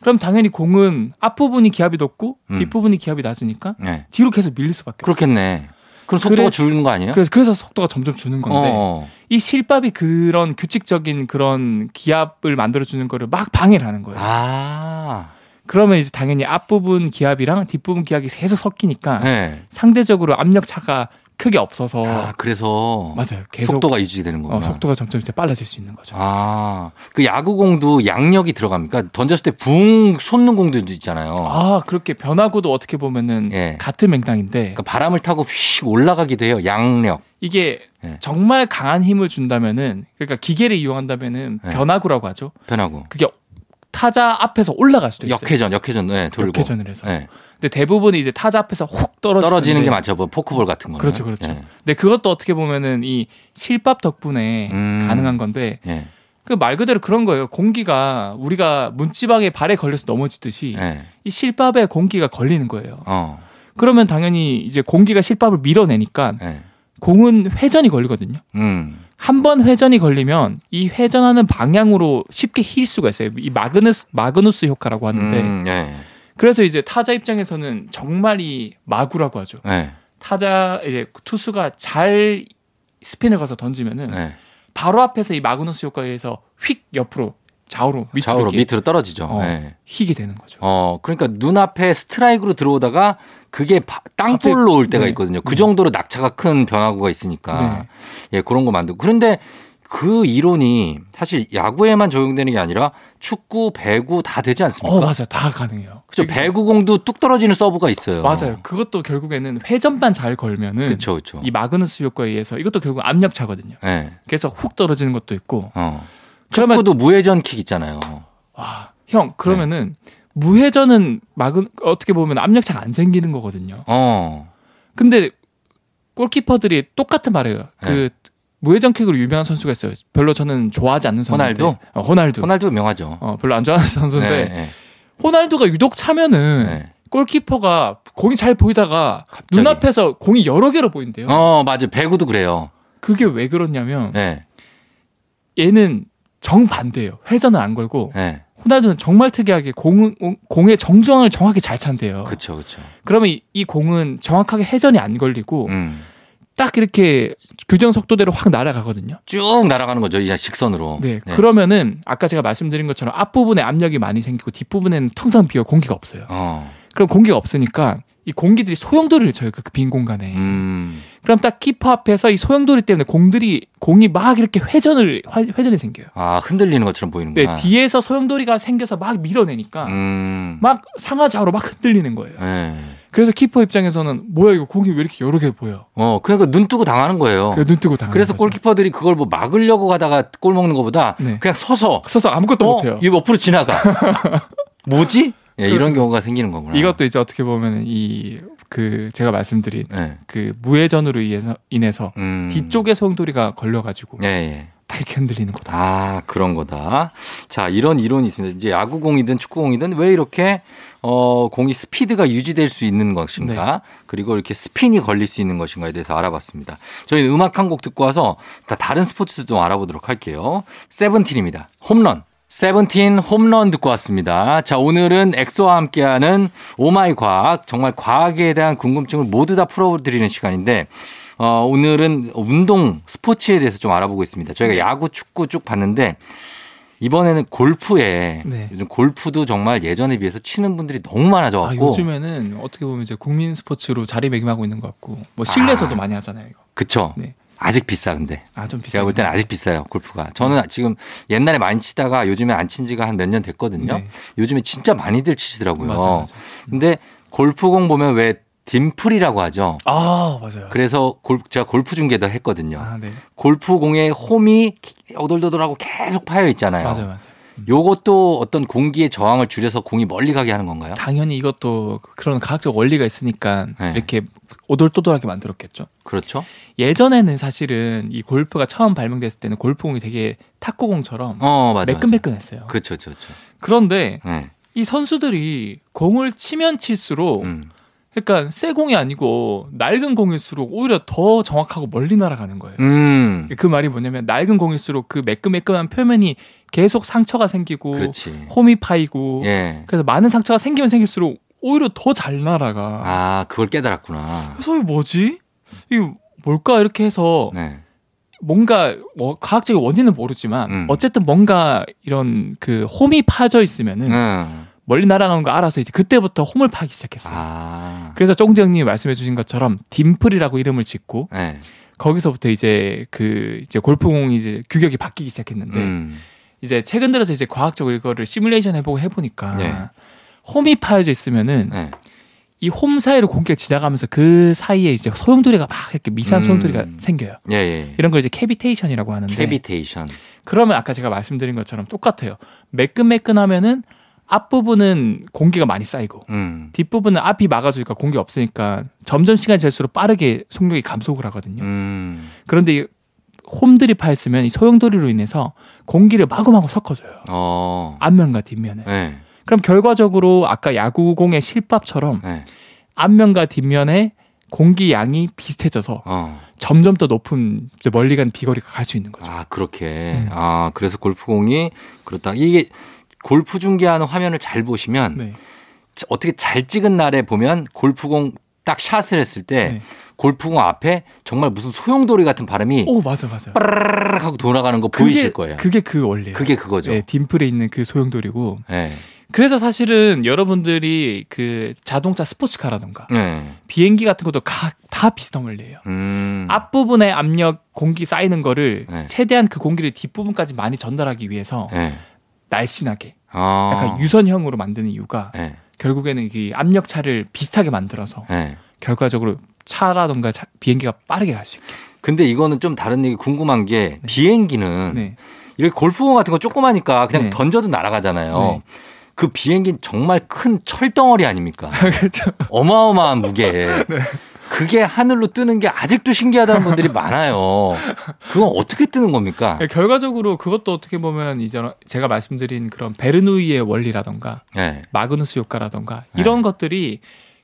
그럼 당연히 공은 앞부분이 기압이 높고 음. 뒷부분이 기압이 낮으니까 예. 뒤로 계속 밀릴 수밖에 없어요. 그렇겠네. 그럼 속도가 그래- 줄는 거 아니에요? 그래서 그래서 속도가 점점 주는 건데 어. 이 실밥이 그런 규칙적인 그런 기압을 만들어 주는 거를 막 방해를 하는 거예요. 아. 그러면 이제 당연히 앞부분 기압이랑 뒷부분 기압이 계속 섞이니까 예. 상대적으로 압력 차가 크게 없어서 아, 그래서 맞아요. 계속 속도가 유지되는 거구나. 어, 속도가 점점 이제 빨라질 수 있는 거죠. 아, 그 야구공도 양력이 들어갑니까? 던졌을 때 붕 솟는 공들도 있잖아요. 아 그렇게 변화구도 어떻게 보면은 예. 같은 맥락인데 그러니까 바람을 타고 휙 올라가기도 해요. 양력. 이게 예. 정말 강한 힘을 준다면은 그러니까 기계를 이용한다면은 예. 변화구라고 하죠. 변하고. 그게 타자 앞에서 올라갈 수도 있어요. 역회전, 역회전, 네, 돌고. 역회전을 해서. 네. 근데 대부분이 이제 타자 앞에서 훅 떨어지는데 떨어지는 게 맞죠. 뭐 포크볼 같은 거. 그렇죠, 그렇죠. 네. 근데 그것도 어떻게 보면은 이 실밥 덕분에 음. 가능한 건데 네. 그말 그대로 그런 거예요. 공기가 우리가 문지방에 발에 걸려서 넘어지듯이 네. 이 실밥에 공기가 걸리는 거예요. 어. 그러면 당연히 이제 공기가 실밥을 밀어내니까 네. 공은 회전이 걸리거든요. 음. 한번 회전이 걸리면 이 회전하는 방향으로 쉽게 휠 수가 있어요. 이 마그누스 마그누스 효과라고 하는데 음, 네. 그래서 이제 타자 입장에서는 정말 이 마구라고 하죠. 네. 타자 이제 투수가 잘 스핀을 가서 던지면은 네. 바로 앞에서 이 마그누스 효과에 의해서 휙 옆으로 좌우로 밑으로 좌우로 밑으로 떨어지죠. 어, 네. 휘게 되는 거죠. 어, 그러니까 눈앞에 스트라이크로 들어오다가 그게 바- 땅볼로 올 때가 네. 있거든요. 그 네. 정도로 낙차가 큰 변화구가 있으니까. 예, 그런 거 만들고. 그런데 그 이론이 사실 야구에만 적용되는 게 아니라 축구, 배구 다 되지 않습니까? 어 맞아요, 다 가능해요. 그렇죠. 여기서- 배구공도 뚝 떨어지는 서브가 있어요. 맞아요. 그것도 결국에는 회전만 잘 걸면은 그렇죠, 그렇죠. 이 마그누스 효과에 의해서 이것도 결국 압력차거든요. 예. 그래서 훅 떨어지는 것도 있고. 어. 그러면- 축구도 무회전 킥 있잖아요. 와, 형 그러면은 무회전은 마그 어떻게 보면 압력차가 안 생기는 거거든요. 어. 근데 골키퍼들이 똑같은 말이에요. 그 무회전 킥으로 유명한 선수가 있어요. 별로 저는 좋아하지 않는 선수인데. 호날두? 어, 호날두. 호날두 명하죠. 어, 별로 안 좋아하는 선수인데 네, 네, 호날두가 유독 차면은 네. 골키퍼가 공이 잘 보이다가 갑자기. 눈앞에서 공이 여러 개로 보인대요. 어, 맞아. 배구도 그래요. 그게 왜 그렇냐면 네. 얘는 정반대예요. 회전을 안 걸고 네. 호날두는 정말 특이하게 공, 공의 정중앙을 정확히 잘 찬대요. 그렇죠. 그렇죠. 그러면 이, 이 공은 정확하게 회전이 안 걸리고 음. 딱 이렇게 규정 속도대로 확 날아가거든요. 쭉 날아가는 거죠. 이 직선으로. 네, 그러면은 아까 제가 말씀드린 것처럼 앞부분에 압력이 많이 생기고 뒷부분에는 텅텅 비어 공기가 없어요. 어. 그럼 공기가 없으니까 이 공기들이 소용돌이를 쳐요. 그 빈 공간에. 음. 그럼 딱 키퍼 앞에서 이 소용돌이 때문에 공들이 공이 막 이렇게 회전을 화- 회전이 생겨요. 아, 흔들리는 것처럼 네, 보이는구나. 뒤에서 소용돌이가 생겨서 막 밀어내니까 음. 막 상하좌우로 막 흔들리는 거예요. 네. 그래서 키퍼 입장에서는 뭐야 이거 공이 왜 이렇게 여러 개 보여? 어, 그러니까 눈 뜨고 당하는 거예요. 그래서 눈 뜨고 당하는 그래서 거죠. 골키퍼들이 그걸 뭐 막으려고 가다가 골 먹는 것보다 네. 그냥 서서 서서 아무것도 어, 못해요. 이 옆으로 지나가. 뭐지? 예, 이런. 경우가 생기는 거구나. 이것도 이제 어떻게 보면 이 그 제가 말씀드린 네. 그 무회전으로 인해서, 인해서 음. 뒤쪽에 소용돌이가 걸려가지고 예, 예. 다 이렇게 흔들리는 거다. 아, 그런 거다. 자, 이런 이론이 있습니다. 이제 야구공이든 축구공이든 왜 이렇게 어, 공이 스피드가 유지될 수 있는 것인가, 그리고 이렇게 스핀이 걸릴 수 있는 것인가에 대해서 알아봤습니다. 저희는 음악 한 곡 듣고 와서 다 다른 스포츠도 좀 알아보도록 할게요. 세븐틴입니다. 홈런. 세븐틴 홈런 듣고 왔습니다. 자, 오늘은 엑소와 함께하는 오마이 과학, 정말 과학에 대한 궁금증을 모두 다 풀어드리는 시간인데, 어, 오늘은 운동, 스포츠에 대해서 좀 알아보고 있습니다. 저희가 네. 야구, 축구 쭉 봤는데, 이번에는 골프에, 네. 요즘 골프도 정말 예전에 비해서 치는 분들이 너무 아, 많아져 갖고, 요즘에는 어떻게 보면 이제 국민 스포츠로 자리매김하고 있는 것 같고 뭐 실내에서도 아. 많이 하잖아요. 이거. 그쵸. 네. 아직 비싸, 근데. 아 좀 비싸. 제가 볼 때는 아직 비싸요, 골프가. 저는 지금 옛날에 많이 치다가 요즘에 안 친 지가 한 몇 년 됐거든요. 네. 요즘에 진짜 많이들 치시더라고요. 맞아 맞아. 근데 골프공 보면 왜 딤플이라고 하죠. 아 맞아요. 그래서 골, 제가 골프 중계도 했거든요. 아 네. 골프공에 홈이 오돌도돌하고 계속 파여 있잖아요. 맞아요 맞아요. 요것도 어떤 공기의 저항을 줄여서 공이 멀리 가게 하는 건가요? 당연히 이것도 그런 과학적 원리가 있으니까 네. 이렇게 오돌토돌하게 만들었겠죠. 그렇죠. 예전에는 사실은 이 골프가 처음 발명됐을 때는 골프공이 되게 탁구공처럼 어, 맞아. 매끈매끈했어요. 그렇죠, 그렇죠. 그렇죠. 그런데 네. 이 선수들이 공을 치면 칠수록 음. 그러니까 새 공이 아니고 낡은 공일수록 오히려 더 정확하고 멀리 날아가는 거예요. 음. 그 말이 뭐냐면 낡은 공일수록 그 매끈매끈한 표면이 계속 상처가 생기고 그렇지. 홈이 파이고 예. 그래서 많은 상처가 생기면 생길수록 오히려 더 잘 날아가. 아, 그걸 깨달았구나. 그래서 이게 뭐지? 이게 뭘까 이렇게 해서 네. 뭔가 뭐 과학적인 원인은 모르지만 음. 어쨌든 뭔가 이런 그 홈이 파져 있으면은 음. 멀리 날아가는 거 알아서 이제 그때부터 홈을 파기 시작했어요. 아. 그래서 쫑지 형님이 말씀해 주신 것처럼 딤플이라고 이름을 짓고 네. 거기서부터 이제 그 이제 골프공이 이제 규격이 바뀌기 시작했는데 음. 이제 최근 들어서 이제 과학적으로 이거를 시뮬레이션 해보고 해보니까 네. 홈이 파여져 있으면은 네. 이홈 사이로 공기가 지나가면서 그 사이에 이제 소용돌이가 막 이렇게 미세한 음. 소용돌이가 생겨요. 예, 예. 이런 걸 이제 캐비테이션이라고 하는데 캐비테이션. 그러면 아까 제가 말씀드린 것처럼 똑같아요. 매끈매끈하면은 앞부분은 공기가 많이 쌓이고 음. 뒷부분은 앞이 막아주니까 공기 없으니까 점점 시간이 지날수록 빠르게 속력이 감속을 하거든요. 음. 그런데 이 홈들이 파였으면 이 소용돌이로 인해서 공기를 마구마구 섞어줘요. 어. 앞면과 뒷면에. 네. 그럼 결과적으로 아까 야구공의 실밥처럼 네. 앞면과 뒷면에 공기 양이 비슷해져서 어. 점점 더 높은 멀리 간 비거리가 갈 수 있는 거죠. 아, 그렇게. 음. 아, 그래서 골프공이 그렇다. 이게 골프 중계하는 화면을 잘 보시면 네. 어떻게 잘 찍은 날에 보면 골프공 딱 샷을 했을 때 네. 골프공 앞에 정말 무슨 소용돌이 같은 바람이 오 맞아 맞아. 빠르르르 하고 돌아가는 거 보이실 거예요. 그게 그 원리예요. 그게 그거죠. 네, 딤플에 있는 그 소용돌이고. 네. 그래서 사실은 여러분들이 그 자동차 스포츠카라던가 네. 비행기 같은 것도 가- 다 비슷한 원리예요. 음. 앞부분에 압력 공기 쌓이는 거를 네. 최대한 그 공기를 뒷부분까지 많이 전달하기 위해서 네. 날씬하게 아. 약간 유선형으로 만드는 이유가 네. 결국에는 이 압력 차를 비슷하게 만들어서 네. 결과적으로 차라던가 차- 비행기가 빠르게 갈 수 있게. 근데 이거는 좀 다른 얘기 궁금한 게 비행기는 네. 이렇게 골프공 같은 거 조그마니까 그냥 네. 던져도 날아가잖아요. 네. 그 비행기는 정말 큰 철덩어리 아닙니까? 그렇죠. 어마어마한 무게. 네. 그게 하늘로 뜨는 게 아직도 신기하다는 분들이 많아요. 그건 어떻게 뜨는 겁니까? 네, 결과적으로 그것도 어떻게 보면 이제 제가 말씀드린 그런 베르누이의 원리라던가 네. 마그누스 효과라던가 네. 이런 것들이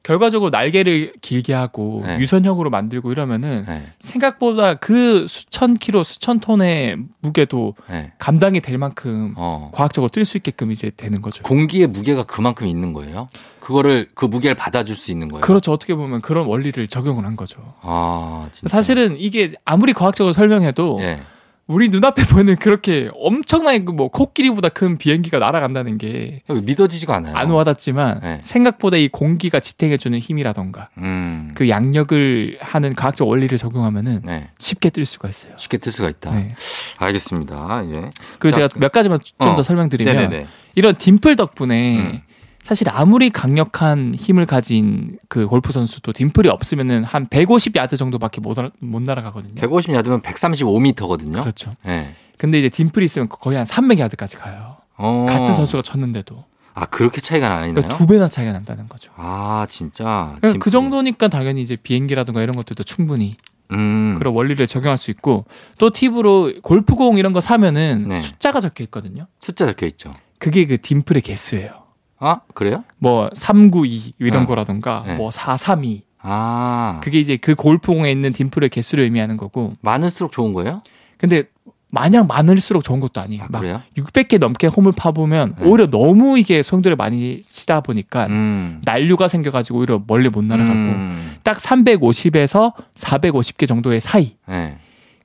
결과적으로 날개를 길게 하고 네. 유선형으로 만들고 이러면은 네. 생각보다 그 수천 킬로 수천 톤의 무게도 네. 감당이 될 만큼 어. 과학적으로 뜰수 있게끔 이제 되는 거죠. 공기의 무게가 그만큼 있는 거예요? 그거를 그 무게를 받아줄 수 있는 거예요? 그렇죠. 어떻게 보면 그런 원리를 적용을 한 거죠. 아, 진짜. 사실은 이게 아무리 과학적으로 설명해도 예. 우리 눈앞에 보이는 그렇게 엄청나게 그뭐 코끼리보다 큰 비행기가 날아간다는 게안 믿어지지가 않아요. 와닿지만 네. 생각보다 이 공기가 지탱해주는 힘이라던가 음. 그 양력을 하는 과학적 원리를 적용하면은 네. 쉽게 뜰 수가 있어요. 쉽게 틀 수가 있다. 네. 알겠습니다. 예. 그리고 자, 제가 몇 가지만 좀 어. 더 설명드리면 네네네. 이런 딤플 덕분에 음. 사실 아무리 강력한 힘을 가진 그 골프 선수도 딤플이 없으면은 한 150 야드 정도밖에 못, 날- 못 날아가거든요. 150 야드면 135m거든요. 그렇죠. 예. 근데 이제 딤플이 있으면 거의 한 300 야드까지 가요. 어. 같은 선수가 쳤는데도 아, 그렇게 차이가 나나요? 그러니까 두 배나 차이가 난다는 거죠. 아, 진짜. 그러니까. 그 정도니까 당연히 이제 비행기라든가 이런 것들도 충분히 음. 그런 원리를 적용할 수 있고 또 팁으로 골프공 이런 거 사면은 네. 숫자가 적혀 있거든요. 숫자 적혀 있죠. 그게 그 딤플의 개수예요. 아, 그래요? 뭐 392 이런 어. 거라던가 네. 뭐432 아. 그게 이제 그 골프공에 있는 딤플의 개수를 의미하는 거고 많을수록 좋은 거예요? 근데 마냥 많을수록 좋은 것도 아니에요. 아, 막 그래요? 600개 넘게 홈을 파보면 네. 오히려 너무 이게 소용돌이를 많이 치다 보니까 음. 난류가 생겨가지고 오히려 멀리 못 날아가고 음. 딱 350에서 450개 정도의 사이 네.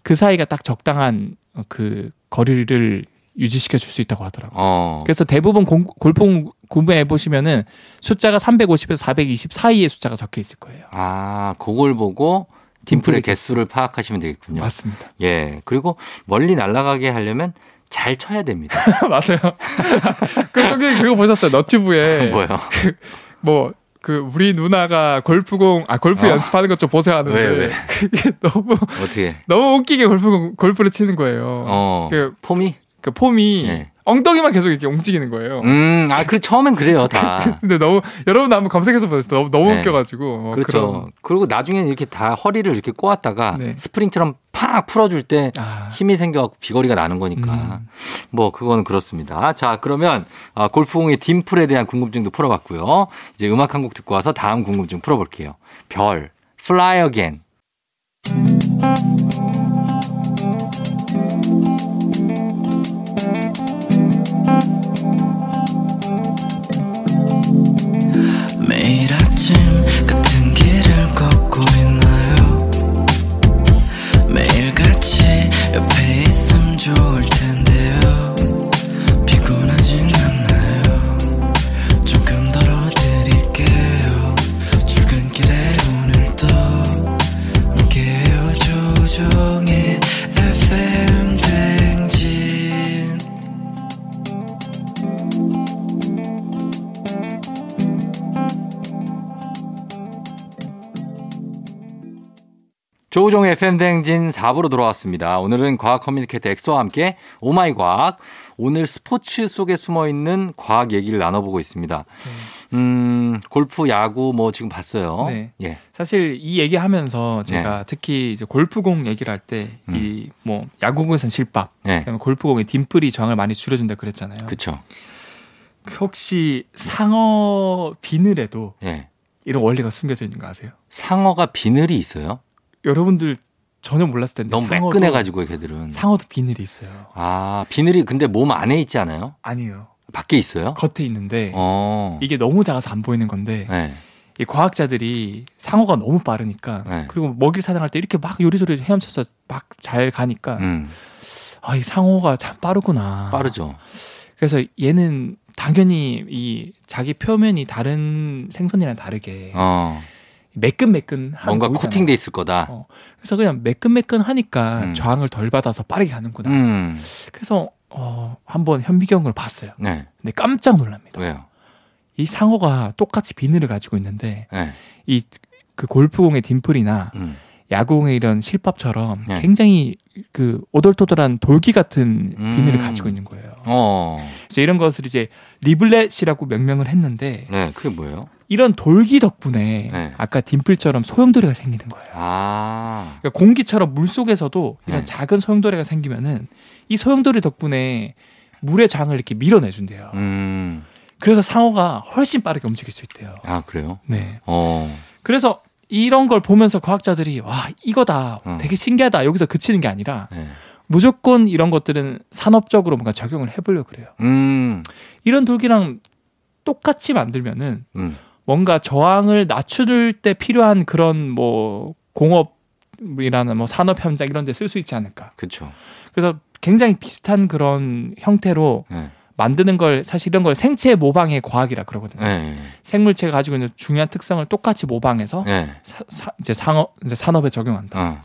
그 사이가 딱 적당한 그 거리를 유지시켜 줄 수 있다고 하더라고요. 어. 그래서 대부분 공- 골프 구매해 보시면은 숫자가 350에서 420 사이의 숫자가 적혀 있을 거예요. 아, 그걸 보고 딤플의 개수를 파악하시면 되겠군요. 맞습니다. 예. 그리고 멀리 날아가게 하려면 잘 쳐야 됩니다. 맞아요. 그 그거 보셨어요? 너튜브에 뭐요? 뭐그 우리 누나가 골프공 아 골프 어. 연습하는 것 좀 보세요 하는데 왜, 왜? 그게 너무 어떻게? 너무 웃기게 골프 골프를 치는 거예요. 어. 그, 폼이? 그 폼이 네. 엉덩이만 계속 이렇게 움직이는 거예요. 음, 아, 그 처음엔 그래요, 다. 근데 너무 여러분 한번 검색해서 보세요. 너무 너무 네. 웃겨가지고 어, 그렇죠. 그런- 그리고 나중에는 이렇게 다 허리를 이렇게 꼬았다가 네. 스프링처럼 팍 풀어줄 때 아, 힘이 생겨갖고 비거리가 나는 거니까. 음. 뭐, 그거는 그렇습니다. 자, 그러면, 아, 골프공의 딤플에 대한 궁금증도 풀어봤고요. 이제 음악 한 곡 듣고 와서 다음 궁금증 풀어볼게요. 별, Fly Again. 조우종의 FM대행진 4부로 돌아왔습니다. 오늘은 과학 커뮤니케이터 엑소와 함께 오마이 과학, 오늘 스포츠 속에 숨어 있는 과학 얘기를 나눠보고 있습니다. 음, 골프, 야구 뭐 지금 봤어요. 네. 예. 사실 이 얘기하면서 제가 특히 이제 골프공 얘기를 할 때 이뭐 야구공에선 실밥, 예. 그다음에 골프공에 딤플이 저항을 많이 줄여준다 그랬잖아요. 그쵸. 혹시 상어 비늘에도 예. 이런 원리가 숨겨져 있는 거 아세요? 상어가 비늘이 있어요? 여러분들 전혀 몰랐을 텐데 너무 매끈해가지고 걔들은. 상어도 비늘이 있어요. 아, 비늘이 근데 몸 안에 있지 않아요? 아니에요. 밖에 있어요? 겉에 있는데 어. 이게 너무 작아서 안 보이는 건데 네. 이 과학자들이 상어가 너무 빠르니까 네. 그리고 먹이 사냥할 때 이렇게 막 요리조리 헤엄쳐서 막 잘 가니까 음, 아이 상어가 참 빠르구나. 빠르죠. 그래서 얘는 당연히 이 자기 표면이 다른 생선이랑 다르게 어. 매끈매끈 뭔가 코팅돼 있을 거다. 어. 그래서 그냥 매끈매끈하니까 음. 저항을 덜 받아서 빠르게 가는구나. 음. 그래서 어 한번 현미경을 봤어요. 네. 근데 깜짝 놀랍니다. 왜요? 이 상어가 똑같이 비늘을 가지고 있는데 네. 이그 골프공의 딤플이나 음. 야구공의 이런 실밥처럼 네. 굉장히 그 오돌토돌한 돌기 같은 음. 비늘을 가지고 있는 거예요. 어. 그래서 이런 것을 이제 riblet이라고 명명을 했는데 네. 그게 뭐예요? 이런 돌기 덕분에 네. 아까 딤플처럼 소용돌이가 생기는 거예요. 아. 그러니까 공기처럼 물 속에서도 이런 네. 작은 소용돌이가 생기면은 이 소용돌이 덕분에 물의 저항을 이렇게 밀어내준대요. 음. 그래서 상어가 훨씬 빠르게 움직일 수 있대요. 아, 그래요? 네. 어. 그래서 이런 걸 보면서 과학자들이 와 이거다 어. 되게 신기하다 여기서 그치는 게 아니라 네. 무조건 이런 것들은 산업적으로 뭔가 적용을 해보려 고 그래요. 음. 이런 돌기랑 똑같이 만들면은 음. 뭔가 저항을 낮출 때 필요한 그런 뭐 공업이라는 뭐 산업 현장 이런 데 쓸 수 있지 않을까. 그쵸. 그래서 굉장히 비슷한 그런 형태로 네. 만드는 걸 사실 이런 걸 생체 모방의 과학이라 그러거든요. 네. 생물체가 가지고 있는 중요한 특성을 똑같이 모방해서 네. 사- 사- 이제 상업 이제 산업에 적용한다. 어.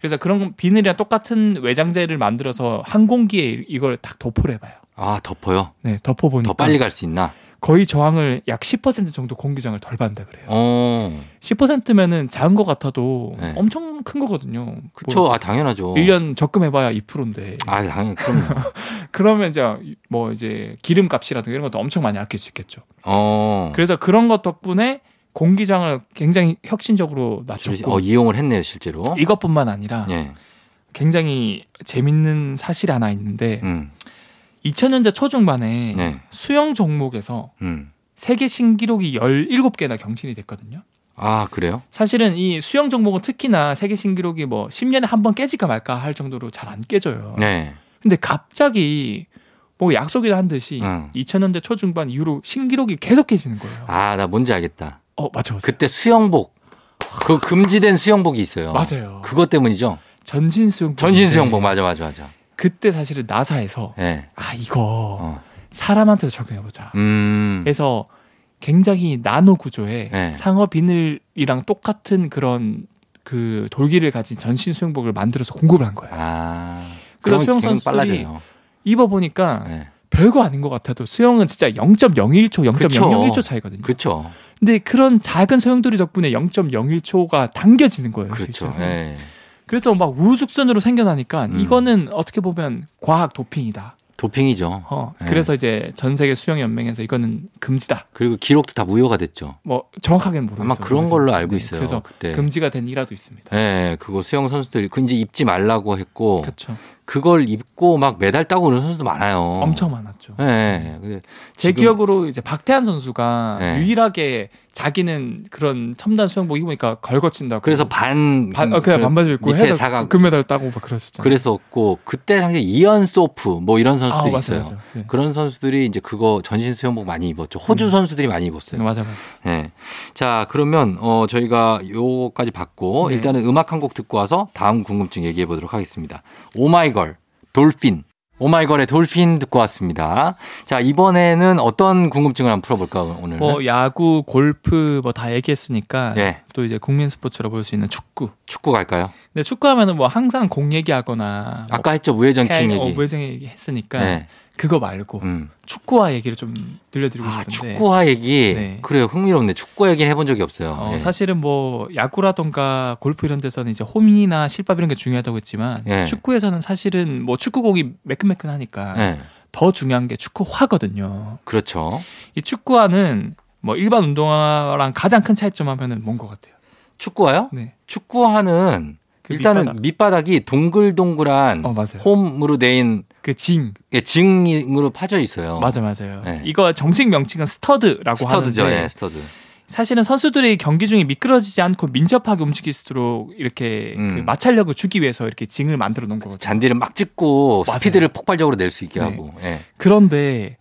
그래서 그런 비늘이랑 똑같은 외장재를 만들어서 항공기에 이걸 딱 도포를 해봐요. 아, 덮어요? 네, 덮어 보니까 더 빨리 갈 수 있나? 거의 저항을 약 10% 정도 공기저항을 덜 받는다 그래요. 어. 10%면은 작은 것 같아도 네. 엄청 큰 거거든요. 그쵸. 아, 당연하죠. 1년 적금해봐야 2%인데 아, 당연, 그럼요. 그러면 이제 뭐 이제 기름값이라든가 이런 것도 엄청 많이 아낄 수 있겠죠. 어. 그래서 그런 것 덕분에 공기장을 굉장히 혁신적으로 낮췄고 어, 이용을 했네요, 실제로. 이것뿐만 아니라 예. 굉장히 재밌는 사실이 하나 있는데 음. 2000년대 초중반에 네. 수영 종목에서 음. 세계 신기록이 17개나 경신이 됐거든요. 아, 그래요? 사실은 이 수영 종목은 특히나 세계 신기록이 뭐 10년에 한 번 깨질까 말까 할 정도로 잘 안 깨져요. 네. 근데 갑자기 뭐 약속이라 한 듯이 음. 2000년대 초중반 이후로 신기록이 계속 깨지는 거예요. 아, 나 뭔지 알겠다. 어, 맞아, 맞아. 그때 수영복. 그 금지된 수영복이 있어요. 맞아요. 그것 때문이죠. 전신 수영복. 전신 수영복 맞아 맞아 맞아. 그때 사실은 나사에서 예. 아 이거 어. 사람한테도 적용해 보자. 음. 그래서 굉장히 나노 구조의 네. 상어 비늘이랑 똑같은 그런 그 돌기를 가진 전신 수영복을 만들어서 공급을 한 거예요. 아. 그래서 수영 선수들이. 입어 보니까 네. 별거 아닌 것 같아도 수영은 진짜 0.01초, 그쵸. 0.001초 차이거든요. 그렇죠. 근데 그런 작은 소용돌이 덕분에 0.01초가 당겨지는 거예요. 그렇죠. 예. 그래서 막 우후죽순으로 생겨나니까 음. 이거는 어떻게 보면 과학 도핑이다. 도핑이죠. 어, 네. 그래서 이제 전 세계 수영 연맹에서 이거는 금지다. 그리고 기록도 다 무효가 됐죠. 뭐 정확하게는 모르겠어요. 아마 그런 걸로 알고 네, 있어요. 그래서 그때. 금지가 된 일화도 있습니다. 예, 그거 수영 선수들이 그 이제 입지 말라고 했고 그렇죠. 그걸 입고 막 메달 따고 그런 선수도 많아요. 엄청 많았죠. 근데 제 기억으로 이제 박태환 선수가 네. 유일하게 자기는 그런 첨단 수영복 입으니까 걸거친다고. 그래서 반 반, 어, 그냥 그 반바지 입고 해서 사각 금메달 따고 막 그랬었잖아요. 그랬었고 그때 당시 이언 소프 뭐 이런 아, 선수들이 맞아요, 있어요. 맞아요. 네. 그런 선수들이 이제 그거 전신 수영복 많이 입었죠. 호주 음. 선수들이 많이 입었어요. 맞아 맞아. 네. 자, 그러면 어 저희가 요거까지 받고 네. 일단은 음악 한 곡 듣고 와서 다음 궁금증 얘기해 보도록 하겠습니다. 오마이걸 돌핀. 오마이걸의 돌핀 듣고 왔습니다. 자, 이번에는 어떤 궁금증을 한번 풀어볼까, 오늘? 뭐 야구, 골프 뭐 다 얘기했으니까 네. 또 이제 국민 스포츠로 볼 수 있는 축구. 축구 갈까요? 근데 축구하면은 뭐 항상 공 얘기하거나 뭐 아까 했죠, 무회전 킹 행, 얘기. 어, 무회전 얘기 했으니까 네. 그거 말고 음. 축구화 얘기를 좀 들려드리고 아, 싶은데 축구화 얘기. 네. 그래요. 흥미롭네. 축구 얘기는 해본 적이 없어요. 어, 예. 사실은 뭐 야구라던가 골프 이런 데서는 이제 홈이나 실밥 이런 게 중요하다고 했지만 예. 축구에서는 사실은 뭐 축구공이 매끈매끈하니까 예. 더 중요한 게 축구화거든요. 그렇죠. 이 축구화는 뭐 일반 운동화랑 가장 큰 차이점 하면은 뭔 것 같아요? 축구화요? 네. 축구화는 그 일단은 밑바닥. 밑바닥이 동글동글한 어. 홈으로 된 그 징. 예, 징으로 파져 있어요. 맞아 맞아요. 네. 이거 정식 명칭은 스터드라고 스터드죠. 하는데 예, 스터드. 사실은 선수들이 경기 중에 미끄러지지 않고 민첩하게 움직일수록 이렇게 음. 그 마찰력을 주기 위해서 이렇게 징을 만들어 놓은 거거든요. 잔디를 막 찍고 맞아요. 스피드를 폭발적으로 낼 수 있게 네. 하고. 예. 그런데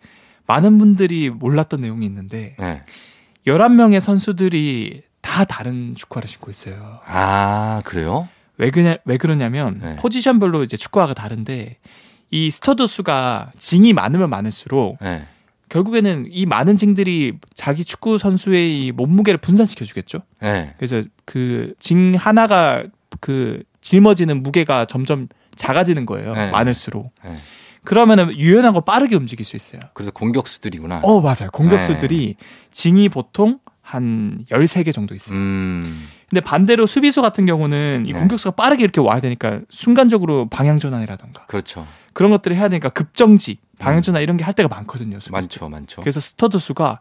많은 분들이 몰랐던 내용이 있는데 예. 11명의 선수들이 다 다른 축구화를 신고 있어요. 아, 그래요? 왜 그냐 왜 그러냐면 네. 포지션별로 이제 축구화가 다른데 이 스터드 수가 징이 많으면 많을수록 예. 결국에는 이 많은 징들이 자기 축구 선수의 이 몸무게를 분산시켜 주겠죠. 예. 그래서 그 징 하나가 그 짊어지는 무게가 점점 작아지는 거예요. 네. 많을수록. 네. 그러면은 유연하고 빠르게 움직일 수 있어요. 그래서 공격수들이구나. 어, 맞아요. 공격수들이 징이 보통 한 13개 정도 있어요. 음. 근데 반대로 수비수 같은 경우는 이 네. 공격수가 빠르게 이렇게 와야 되니까 순간적으로 방향 전환이라던가 그렇죠. 그런 것들을 해야 되니까 급정지, 방향 전환 이런 게 할 때가 많거든요. 수비수. 많죠, 많죠. 그래서 스터드 수가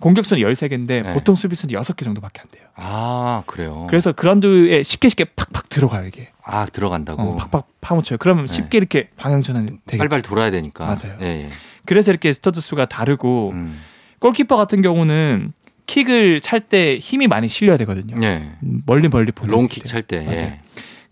공격수는 13개인데 네. 보통 수비수는 6개 정도밖에 안 돼요. 아, 그래요. 그래서 그라운드에 쉽게 쉽게 팍팍 들어가요, 이게. 아, 들어간다고. 어, 팍팍 파묻혀요. 그러면 네. 쉽게 이렇게 방향 전환이 되겠죠. 빨빨 돌아야 되니까. 맞아요. 예, 예. 그래서 이렇게 스터드 수가 다르고 음. 골키퍼 같은 경우는 킥을 찰 때 힘이 많이 실려야 되거든요. 예. 음, 멀리 멀리 보내. 롱킥 찰 때. 맞아요. 예.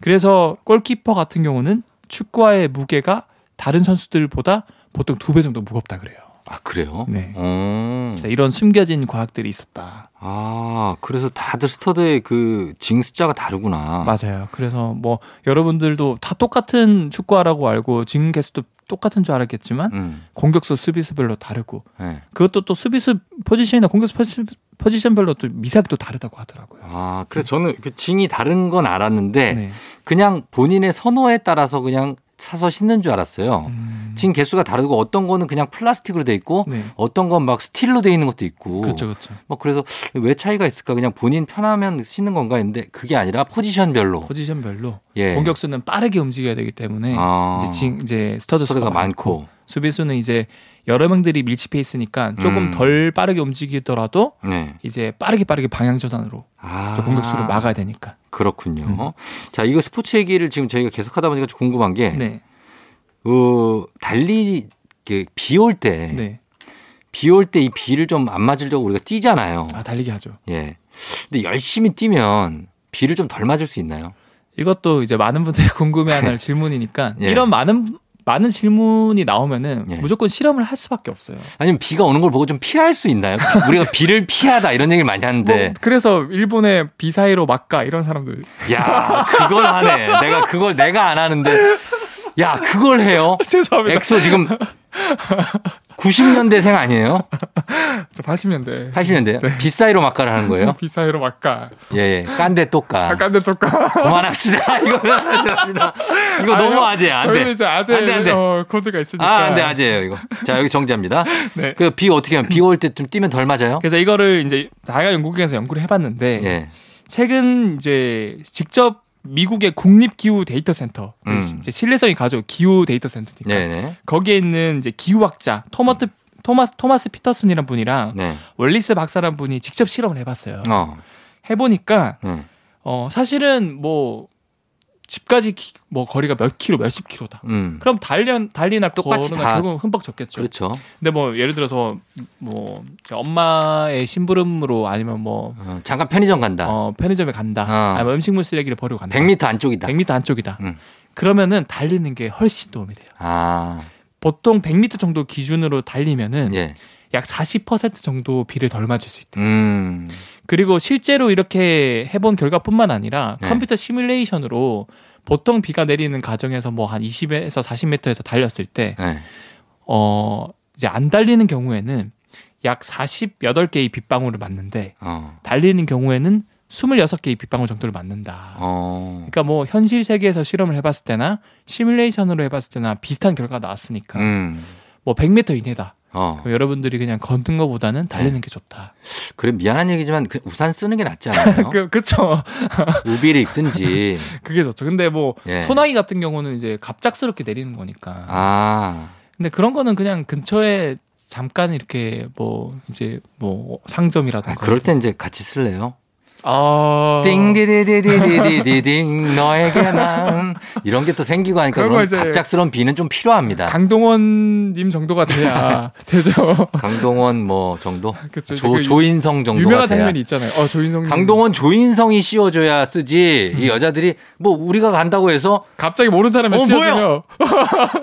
그래서 골키퍼 같은 경우는 축구화의 무게가 다른 선수들보다 보통 두 배 정도 무겁다 그래요. 아, 그래요? 네. 어. 그래서 이런 숨겨진 과학들이 있었다. 아, 그래서 다들 스터드의 그 징 숫자가 다르구나. 맞아요. 그래서 뭐 여러분들도 다 똑같은 축구화라고 알고 징 개수도 똑같은 줄 알았겠지만 음. 공격수 수비수별로 다르고 예. 그것도 또 수비수 포지션이나 공격수 포지- 포지션별로 또 미세하게 또 다르다고 하더라고요. 아, 그래서 저는 그 징이 다른 건 알았는데 네. 그냥 본인의 선호에 따라서 그냥 사서 신는 줄 알았어요. 음, 징 개수가 다르고 어떤 거는 그냥 플라스틱으로 돼 있고 네. 어떤 건 막 스틸로 돼 있는 것도 있고. 그렇죠, 그렇죠. 뭐 그래서 왜 차이가 있을까? 그냥 본인 편하면 신는 건가 했는데 그게 아니라 포지션별로. 포지션별로 예. 공격수는 빠르게 움직여야 되기 때문에 아. 이제 징 이제 스터드 수가 많고, 많고. 수비수는 이제 여러 명들이 밀집해 있으니까 조금 음. 덜 빠르게 움직이더라도 네. 이제 빠르게 빠르게 방향 전환으로 아. 저 공격수를 막아야 되니까. 그렇군요. 음. 자, 이거 스포츠 얘기를 지금 저희가 계속 하다 보니까 좀 궁금한 게, 네. 어, 달리, 비 올 때, 네. 비올 때 이 비를 좀 안 맞으려고 우리가 뛰잖아요. 아, 달리기 하죠. 예. 근데 열심히 뛰면 비를 좀 덜 맞을 수 있나요? 이것도 이제 많은 분들이 궁금해하는 질문이니까 예. 이런 많은 많은 질문이 나오면은 예. 무조건 실험을 할 수밖에 없어요. 아니면 비가 오는 걸 보고 좀 피할 수 있나요? 우리가 비를 피하다 이런 얘기를 많이 하는데. 뭐 그래서 일본의 비 사이로 막가 이런 사람들 야, 그걸 하네. 내가 그걸 내가 안 하는데. 야, 그걸 해요? 죄송합니다. 엑소 지금 90년대생 아니에요? 저 80년대 80년대요? 빗사이로 막가를 하는 거예요? 비 사이로 막가. 예, 예. 깐데 똑까. 깐데 또까. 그만합시다. 이거 합시다. 이거 너무 아재야. 안 돼. 이제 아재 안 돼, 안 돼. 어, 코드가 있으니까. 아, 안 돼, 아재예요, 이거. 자, 여기 정지합니다. 네. 그 비 어떻게 하면 비 올 때 좀 뛰면 덜 맞아요? 그래서 이거를 이제 다양한 연구기관에서 연구를 해 봤는데 예. 최근 이제 직접 미국의 국립 기후 데이터 센터 음. 이제 신뢰성이 가져 기후 데이터 센터니까 네네. 거기에 있는 이제 기후학자 토마트 토마스 토마스 피터슨이란 분이랑 네. 월리스 박사란 분이 직접 실험을 해봤어요. 어. 해보니까 네. 어 사실은 뭐 집까지 기- 뭐 거리가 몇 킬로 몇십 킬로다. 음. 그럼 달리 달리나 걸으나 다- 결국은 흠뻑 젖겠죠. 그렇죠. 근데 뭐 예를 들어서 뭐 엄마의 심부름으로 아니면 뭐 어, 잠깐 편의점 간다. 어, 편의점에 간다. 어. 아니면 음식물 쓰레기를 버리고 간다. 100m 안쪽이다. 100m 안쪽이다. 음. 그러면은 달리는 게 훨씬 도움이 돼요. 아, 보통 100m 정도 기준으로 달리면은 예. 약 40% 정도 비를 덜 맞을 수 있대요. 음. 그리고 실제로 이렇게 해본 결과뿐만 아니라 네. 컴퓨터 시뮬레이션으로 보통 비가 내리는 가정에서 뭐 한 20에서 40m에서 달렸을 때, 네. 어, 이제 안 달리는 경우에는 약 48개의 빗방울을 맞는데, 어. 달리는 경우에는 26개의 빗방울 정도를 맞는다. 어. 그러니까 뭐 현실 세계에서 실험을 해봤을 때나 시뮬레이션으로 해봤을 때나 비슷한 결과가 나왔으니까 음. 뭐 100m 이내다. 어. 여러분들이 그냥 걷는 것보다는 달리는 네. 게 좋다. 그래 미안한 얘기지만 그 우산 쓰는 게 낫지 않아요? 그, 그쵸. 우비를 입든지. 그게 좋죠. 근데 뭐 예. 소나기 같은 경우는 이제 갑작스럽게 내리는 거니까. 아. 근데 그런 거는 그냥 근처에 잠깐 이렇게 뭐 이제 뭐 상점이라든가. 아, 그럴 땐 이제 같이 쓸래요? 아. 띵디디디디디디딩 너에게 난 이런 게 또 생기고 하니까 그런 갑작스러운 비는 좀 필요합니다. 강동원님 정도가 돼야 되죠. 강동원 뭐 정도? 그쵸. 조, 그 조인성 정도가 유명한 돼야. 장면이 있잖아요. 어, 조인성. 강동원 조인성이 씌워줘야 쓰지 음. 이 여자들이 뭐 우리가 간다고 해서 갑자기 모르는 사람이 어, 씌워주면.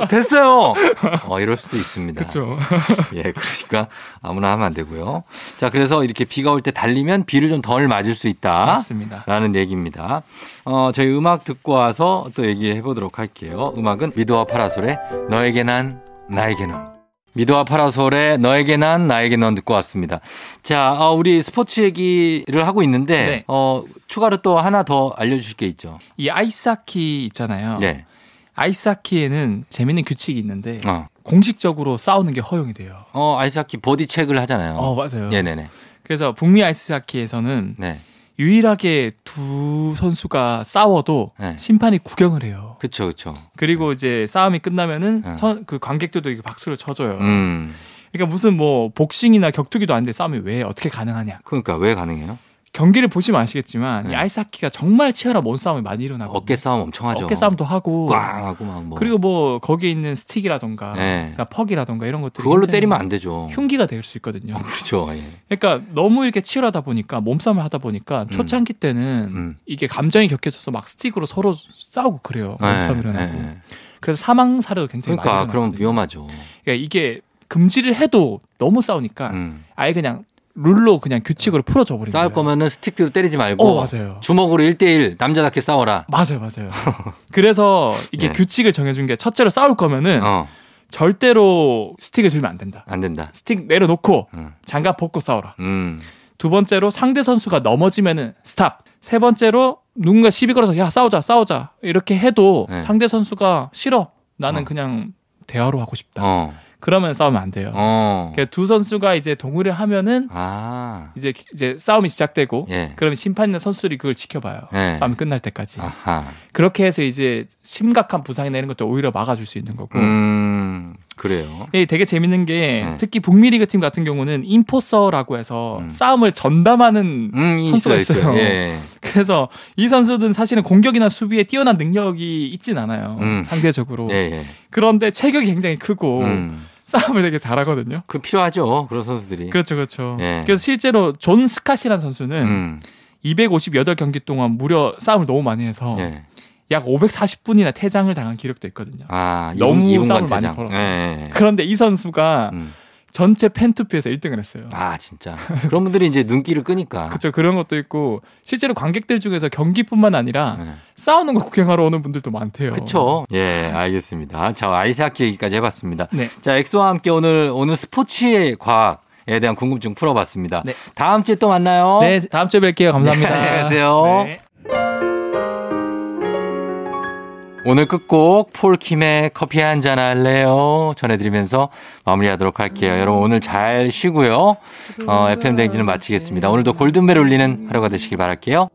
됐어요. 어 이럴 수도 있습니다. 그렇죠. 예, 그러니까 아무나 하면 안 되고요. 자, 그래서 이렇게 비가 올 때 달리면 비를 좀 덜 맞을 수 있다. 맞습니다. 라는 얘기입니다. 어, 저희 음악 듣고 와서 또 얘기해 보도록 할게요. 음악은 미도와 파라솔의 너에게 난, 나에게 넌. 미도와 파라솔의 너에게 난, 나에게 넌 듣고 왔습니다. 자, 어, 우리 스포츠 얘기를 하고 있는데, 네. 어, 추가로 또 하나 더 알려주실 게 있죠. 이 아이스하키 있잖아요. 네. 아이스하키에는 재밌는 규칙이 있는데 어, 공식적으로 싸우는 게 허용이 돼요. 어 아이스하키 보디 체크를 하잖아요. 어, 맞아요. 네네네. 그래서 북미 아이스하키에서는 네. 유일하게 두 선수가 싸워도 네. 심판이 구경을 해요. 그쵸, 그쵸. 그리고 이제 싸움이 끝나면은 네. 선, 그 관객들도 이렇게 박수를 쳐줘요. 음. 그러니까 무슨 뭐 복싱이나 격투기도 아닌데 싸움이 왜 어떻게 가능하냐? 그러니까 왜 가능해요? 경기를 보시면 아시겠지만 네. 이 아이스하키가 정말 치열한 몸싸움이 많이 일어나고 어깨 싸움 엄청 하죠. 어깨 싸움도 하고 꽝 하고 막 뭐. 그리고 뭐 거기에 있는 스틱이라던가 네. 퍽이라던가 이런 것들이 그걸로 때리면 안 되죠. 흉기가 될 수 있거든요. 그렇죠. 예. 그러니까 너무 이렇게 치열하다 보니까 몸싸움을 하다 보니까 초창기 때는 음. 이게 감정이 격해져서 막 스틱으로 서로 싸우고 그래요. 네, 일어나고. 네. 그래서 사망 사례도 굉장히 그러니까 많이 그럼. 위험하죠. 그러니까 이게 금지를 해도 너무 싸우니까 음. 아예 그냥 룰로 그냥 규칙으로 풀어져 버린 싸울 거예요. 거면은 스틱도 때리지 말고 어 맞아요. 주먹으로 1대1 남자답게 싸워라. 맞아요, 맞아요. 그래서 이게 예. 규칙을 정해준 게 첫째로 싸울 거면은 어, 절대로 스틱을 들면 안 된다. 안 된다. 스틱 내려놓고 음. 장갑 벗고 싸워라. 음. 두 번째로 상대 선수가 넘어지면은 스탑. 세 번째로 누군가 시비 걸어서 야 싸우자 싸우자 이렇게 해도 네. 상대 선수가 싫어. 나는 어. 그냥 대화로 하고 싶다. 어. 그러면 싸우면 안 돼요. 어. 그러니까 두 선수가 이제 동의를 하면은 아. 이제 이제 싸움이 시작되고 예. 그러면 심판이나 선수들이 그걸 지켜봐요. 네. 싸움이 끝날 때까지. 아하. 그렇게 해서 이제 심각한 부상이 내는 것도 오히려 막아줄 수 있는 거고. 음. 그래요. 이게 되게 재밌는 게 네. 특히 북미 리그 팀 같은 경우는 enforcer라고 해서 음. 싸움을 전담하는 음, 선수가 있어요, 있어요. 예. 그래서 이 선수들은 사실은 공격이나 수비에 뛰어난 능력이 있진 않아요. 음. 상대적으로. 예, 예. 그런데 체격이 굉장히 크고 음. 싸움을 되게 잘하거든요. 그 필요하죠. 그런 선수들이. 그렇죠, 그렇죠. 예. 그래서 실제로 존 스캇이라는 선수는 음. 258경기 동안 무려 싸움을 너무 많이 해서 예. 약 540분이나 퇴장을 당한 기록도 있거든요. 아, 너무 이분- 싸움을 많이. 벌어서. 예, 예. 그런데 이 선수가 음. 전체 팬투표에서 1등을 했어요. 아, 진짜. 그런 분들이 이제 눈길을 끄니까. 그렇죠. 그런 것도 있고 실제로 관객들 중에서 경기뿐만 아니라 예. 싸우는 거 구경하러 오는 분들도 많대요. 그쵸. 예, 알겠습니다. 자, 아이스하키 얘기까지 해봤습니다. 네. 자, 엑소와 함께 오늘, 오늘 스포츠의 과학 에 대한 궁금증 풀어봤습니다. 네. 다음 주에 또 만나요. 네, 다음 주에 뵐게요. 감사합니다. 네, 안녕히 가세요. 네. 오늘 끝곡 폴킴의 커피 한 잔 할래요 전해드리면서 마무리하도록 할게요. 여러분 오늘 잘 쉬고요. 어, FM 댕지는 마치겠습니다. 오늘도 골든벨 울리는 하루가 되시길 바랄게요.